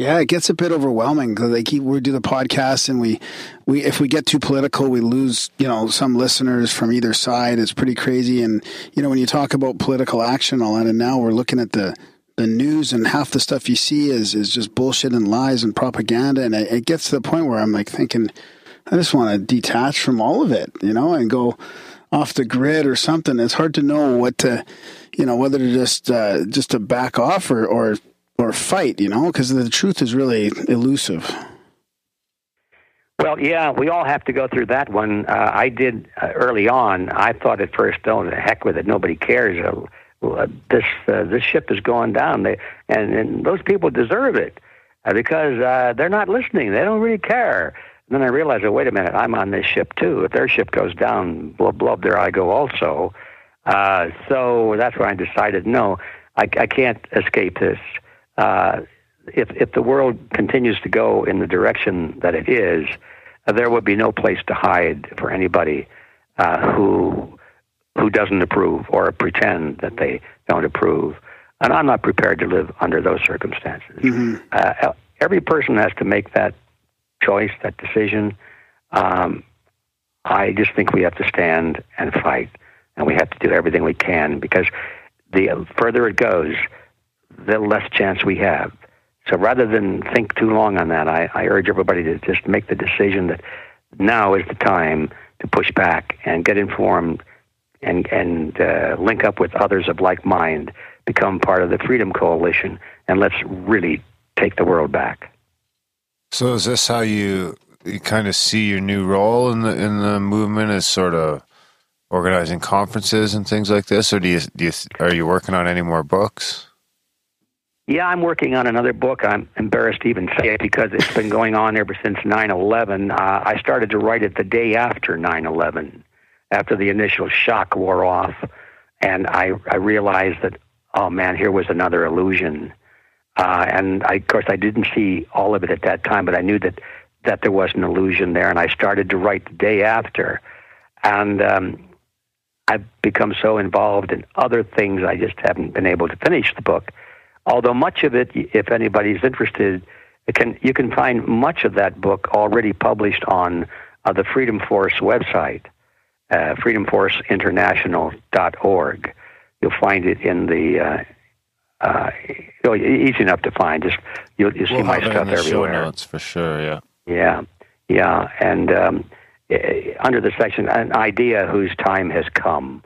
Yeah, it gets a bit overwhelming because they keep we do the podcast and we we if we get too political, we lose you know some listeners from either side. It's pretty crazy, and you know when you talk about political action, all that, and now we're looking at the the news and half the stuff you see is is just bullshit and lies and propaganda, and it, it gets to the point where I'm like thinking, I just want to detach from all of it, you know, and go off the grid or something. It's hard to know what to, you know, whether to just uh, just to back off or or or fight, you know, because the truth is really elusive. Well, yeah, we all have to go through that one. Uh, I did uh, early on. I thought at first, "Oh, heck with it. Nobody cares. Uh, this uh, this ship is going down." They, and, and those people deserve it uh, because uh, they're not listening. They don't really care. And then I realized, oh, wait a minute, I'm on this ship too. If their ship goes down, blub blub, there I go also. Uh, so that's when I decided, no, I, I can't escape this uh, if if the world continues to go in the direction that it is, uh, there would be no place to hide for anybody uh, who who doesn't approve or pretend that they don't approve. And I'm not prepared to live under those circumstances. Mm-hmm. Uh, every person has to make that choice, that decision. Um, I just think we have to stand and fight, and we have to do everything we can because the further it goes, the less chance we have. So rather than think too long on that, I, I urge everybody to just make the decision that now is the time to push back and get informed and and uh, link up with others of like mind, become part of the Freedom Coalition, and let's really take the world back. So is this how you you kind of see your new role in the in the movement as sort of organizing conferences and things like this, or do you do you are you working on any more books? Yeah, I'm working on another book. I'm embarrassed to even say it because it's been going on ever since 9/11. Uh, I started to write it the day after 9/11, after the initial shock wore off, and I I realized that oh man, here was another illusion. Uh, and I, of course, I didn't see all of it at that time, but I knew that that there was an illusion there, and I started to write the day after. And um, I've become so involved in other things, I just haven't been able to finish the book. Although much of it, if anybody's interested, can you can find much of that book already published on uh, the Freedom Force website, uh, freedomforceinternational.org. You'll find it in the uh, uh, oh, easy enough to find. Just you'll, you'll see We'll my it in stuff the show everywhere. notes for sure. Yeah. Yeah, yeah, and um, under the section, an idea whose time has come.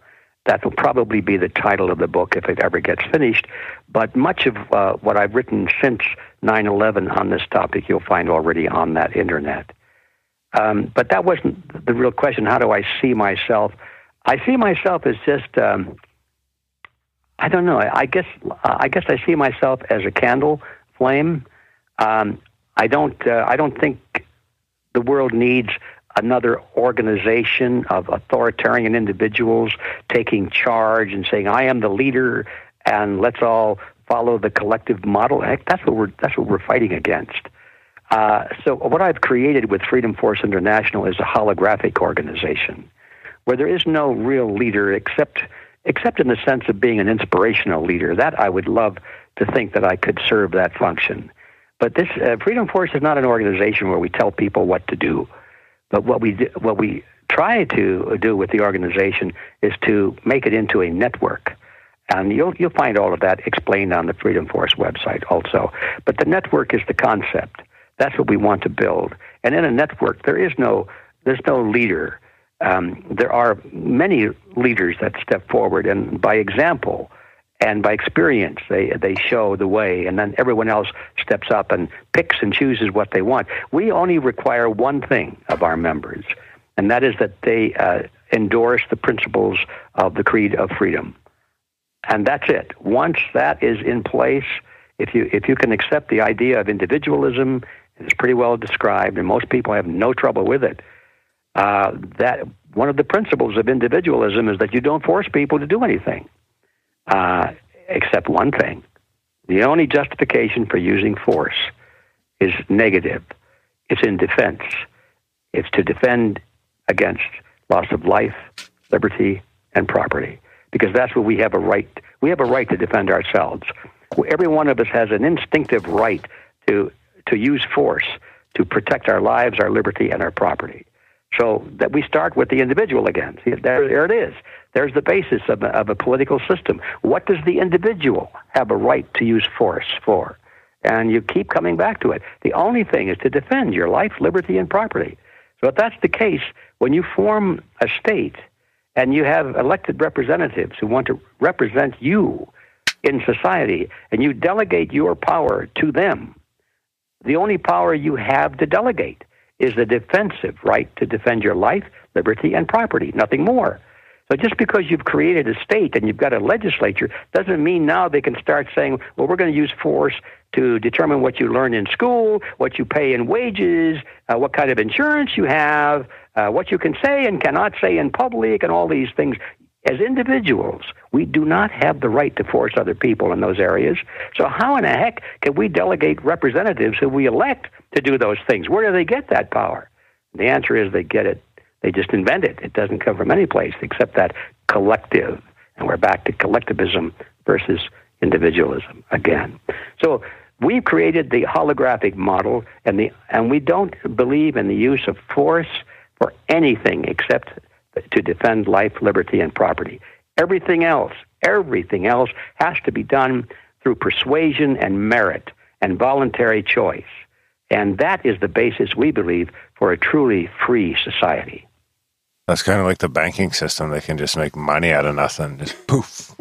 That will probably be the title of the book if it ever gets finished. But much of uh, what I've written since 9/11 on this topic, you'll find already on that internet. Um, but that wasn't the real question. How do I see myself? I see myself as just. Um, I don't know. I, guess I guess I see myself as a candle flame. Um, I don't. Uh, I don't think the world needs another organization of authoritarian individuals taking charge and saying, "I am the leader," and let's all follow the collective model. Heck, that's what we're that's what we're fighting against. Uh, so, what I've created with Freedom Force International is a holographic organization where there is no real leader except except in the sense of being an inspirational leader. That I would love to think that I could serve that function. But this uh, Freedom Force is not an organization where we tell people what to do. But what we what we try to do with the organization is to make it into a network. And you'll you'll find all of that explained on the Freedom Force website also. But the network is the concept. That's what we want to build. And in a network, there is no there's no leader. Um, there are many leaders that step forward, and by example and by experience, they they show the way, and then everyone else steps up and picks and chooses what they want. We only require one thing of our members, and that is that they uh, endorse the principles of the Creed of Freedom, and that's it. Once that is in place, if you if you can accept the idea of individualism, it's pretty well described, and most people have no trouble with it. Uh, that one of the principles of individualism is that you don't force people to do anything, uh, except one thing. The only justification for using force is negative. It's in defense. It's to defend against loss of life, liberty, and property, because that's what we have a right. We have a right to defend ourselves. Every one of us has an instinctive right to to use force to protect our lives, our liberty, and our property. So that we start with the individual again. See, there, there it is. There's the basis of a, of a political system. What does the individual have a right to use force for? And you keep coming back to it. The only thing is to defend your life, liberty, and property. So if that's the case, when you form a state and you have elected representatives who want to represent you in society and you delegate your power to them, the only power you have to delegate is the defensive right to defend your life, liberty, and property, nothing more. So just because you've created a state and you've got a legislature doesn't mean now they can start saying, well, we're going to use force to determine what you learn in school, what you pay in wages, uh, what kind of insurance you have, uh, what you can say and cannot say in public, and all these things. As individuals, we do not have the right to force other people in those areas. So, how in the heck can we delegate representatives who we elect to do those things? Where do they get that power? The answer is they get it. They just invent it. It doesn't come from any place except that collective. And we're back to collectivism versus individualism again. So, we've created the holographic model, and, the, and we don't believe in the use of force for anything except to defend life, liberty, and property. Everything else, everything else has to be done through persuasion and merit and voluntary choice. And that is the basis, we believe, for a truly free society. That's kind of like the banking system. They can just make money out of nothing. Just poof.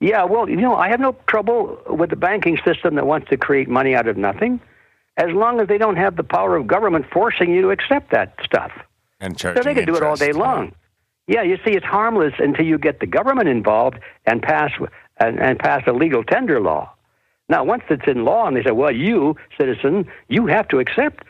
Yeah, well, you know, I have no trouble with the banking system that wants to create money out of nothing, as long as they don't have the power of government forcing you to accept that stuff. And So they can do it all day long. Yeah, you see, it's harmless until you get the government involved and pass and, and pass a legal tender law. Now, once it's in law, and they say, "Well, you citizen, you have to accept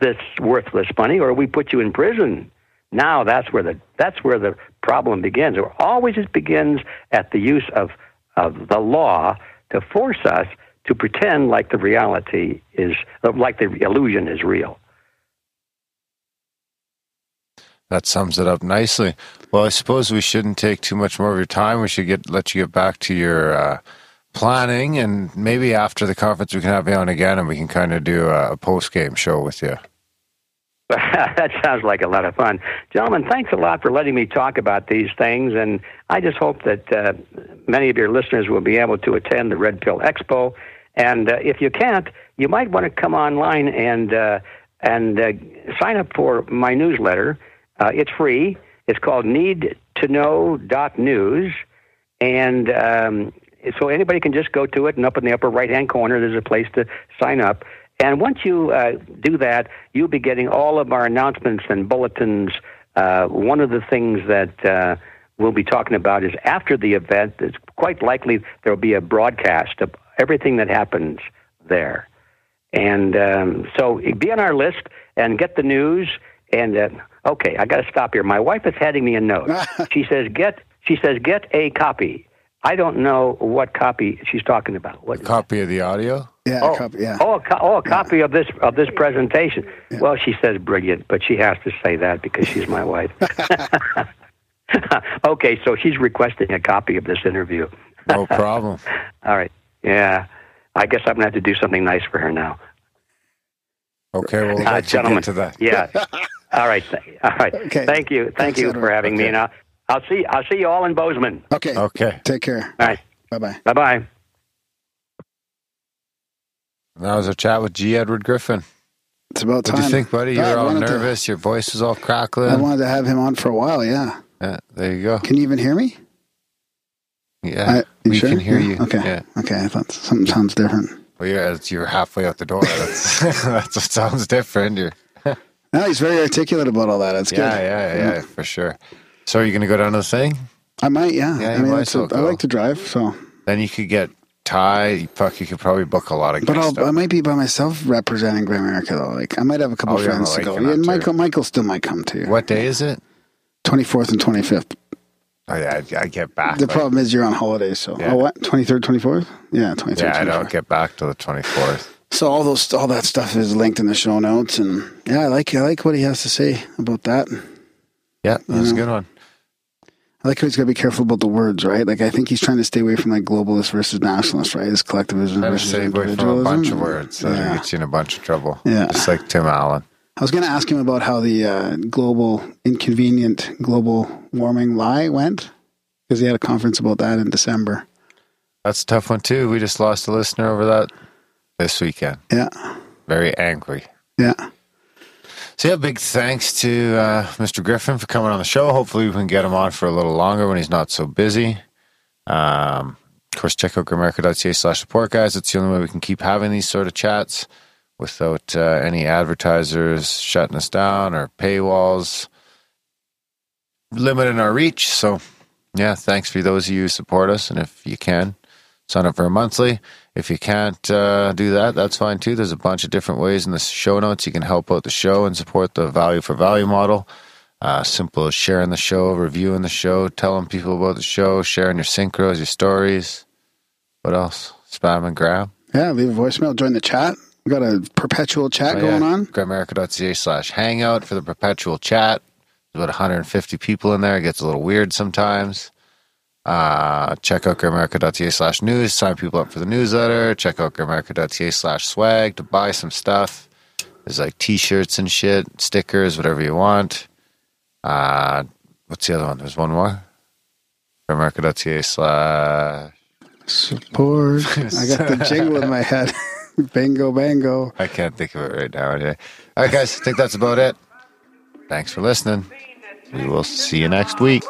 this worthless money, or we put you in prison." Now, that's where the that's where the problem begins. Or always it begins at the use of of the law to force us to pretend like the reality is like the illusion is real. That sums it up nicely. Well, I suppose we shouldn't take too much more of your time. We should get let you get back to your uh, planning, and maybe after the conference we can have you on again, and we can kind of do a, a post game show with you. that sounds like a lot of fun. Gentlemen, thanks a lot for letting me talk about these things. And I just hope that uh, many of your listeners will be able to attend the Red Pill Expo. And uh, if you can't, you might want to come online and, uh, and uh, sign up for my newsletter. Uh, it's free. It's called Need to Know News, And um, so anybody can just go to it, and up in the upper right hand corner, there's a place to sign up. And once you uh, do that, you'll be getting all of our announcements and bulletins. Uh, one of the things that uh, we'll be talking about is after the event, it's quite likely there'll be a broadcast of everything that happens there. And um, so be on our list and get the news. And uh, okay, I got to stop here. My wife is handing me a note. she says, "Get." She says, "Get a copy." I don't know what copy she's talking about. What A copy of the audio? Yeah, Oh, a copy, yeah. oh, a, co- oh, a copy of this of this presentation. Well, she says brilliant, but she has to say that because she's my wife. okay, so she's requesting a copy of this interview. No problem. All right, yeah. I guess I'm gonna have to do something nice for her now. Okay, well, Uh, let's gentlemen, get to that. yeah. all right, all right. Okay. Thank you, thank Thanks, you Edward. for having me. Okay. And I'll, I'll see I'll see you all in Bozeman. Okay. Okay. Take care. All right, Bye bye. bye bye. That was a chat with G. Edward Griffin. It's about time. What do you think, buddy? You I were all wanted to- nervous. Your voice was all crackling. I wanted to have him on for a while. Yeah. Yeah, there you go. Can you even hear me? Yeah, I, you we sure? can hear Yeah, you. Okay. Yeah. Okay. I thought something sounds different. Well, you're, you're halfway out the door. That's, that's what sounds different. You're, No, he's very articulate about all that. That's good. yeah, good. yeah, yeah, for sure. So are you going to go down to the thing? I might. Yeah. Yeah, I mean, might as a, I like to drive, so. Then you could get Ty. Fuck, you could probably book a lot of But I'll, I might be by myself representing Grimerica though. Like I might have a couple Oh, friends to go. and Yeah, that and too. Michael Michael still might come too. What day is it? Twenty fourth and twenty fifth. Oh, yeah, I, I get back. The like- problem is you're on holidays, so Yeah. oh what? Twenty third, twenty fourth? Yeah, twenty third. yeah, I don't get back till the 24th. So all those all that stuff is linked in the show notes and yeah, I like I like what he has to say about that. Yeah, that was a good one. I like how he's got to be careful about the words, right? Like I think he's trying to stay away from like globalist versus nationalist, right? It's collectivism I versus stay away from a bunch of words. So Yeah. gets you in a bunch of trouble. Yeah. Just like Tim Allen. I was going to ask him about how the uh, global inconvenient global warming lie went because he had a conference about that in December. That's a tough one, too. We just lost a listener over that this weekend. Yeah, Very angry. yeah. So, yeah, big thanks to uh, Mr. Griffin for coming on the show. Hopefully, we can get him on for a little longer when he's not so busy. Um, of course, check out grimerica.ca slash support, guys. It's the only way we can keep having these sort of chats without uh, any advertisers shutting us down or paywalls limiting our reach. So, yeah, thanks for those of you who support us. And if you can, sign up for a monthly. If you can't uh, do that, that's fine too. There's a bunch of different ways in the show notes you can help out the show and support the value for value model. Uh, simple as sharing the show, reviewing the show, telling people about the show, sharing your synchros, your stories. What else? Spam and grab. Yeah, leave a voicemail, join the chat. We got a perpetual chat Oh, going yeah. on. Grimerica.ca slash hangout for the perpetual chat. There's about 150 people in there. It gets a little weird sometimes. Uh, check out grimerica.ca slash news. Sign people up for the newsletter. Check out grimerica.ca slash swag to buy some stuff. There's like t-shirts and shit, stickers, whatever you want. Uh, what's the other one? There's one more. Grimerica.ca slash... Support. I got the jingle in my head. bango, bango. I can't think of it right now. Anyway. All right, guys. I think that's about it. Thanks for listening. We will see you next week.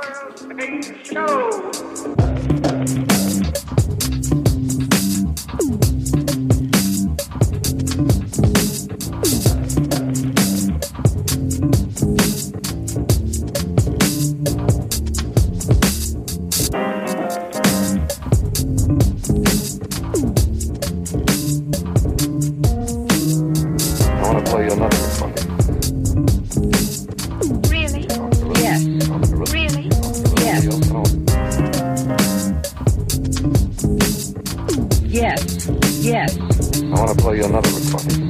Want to play you another recording.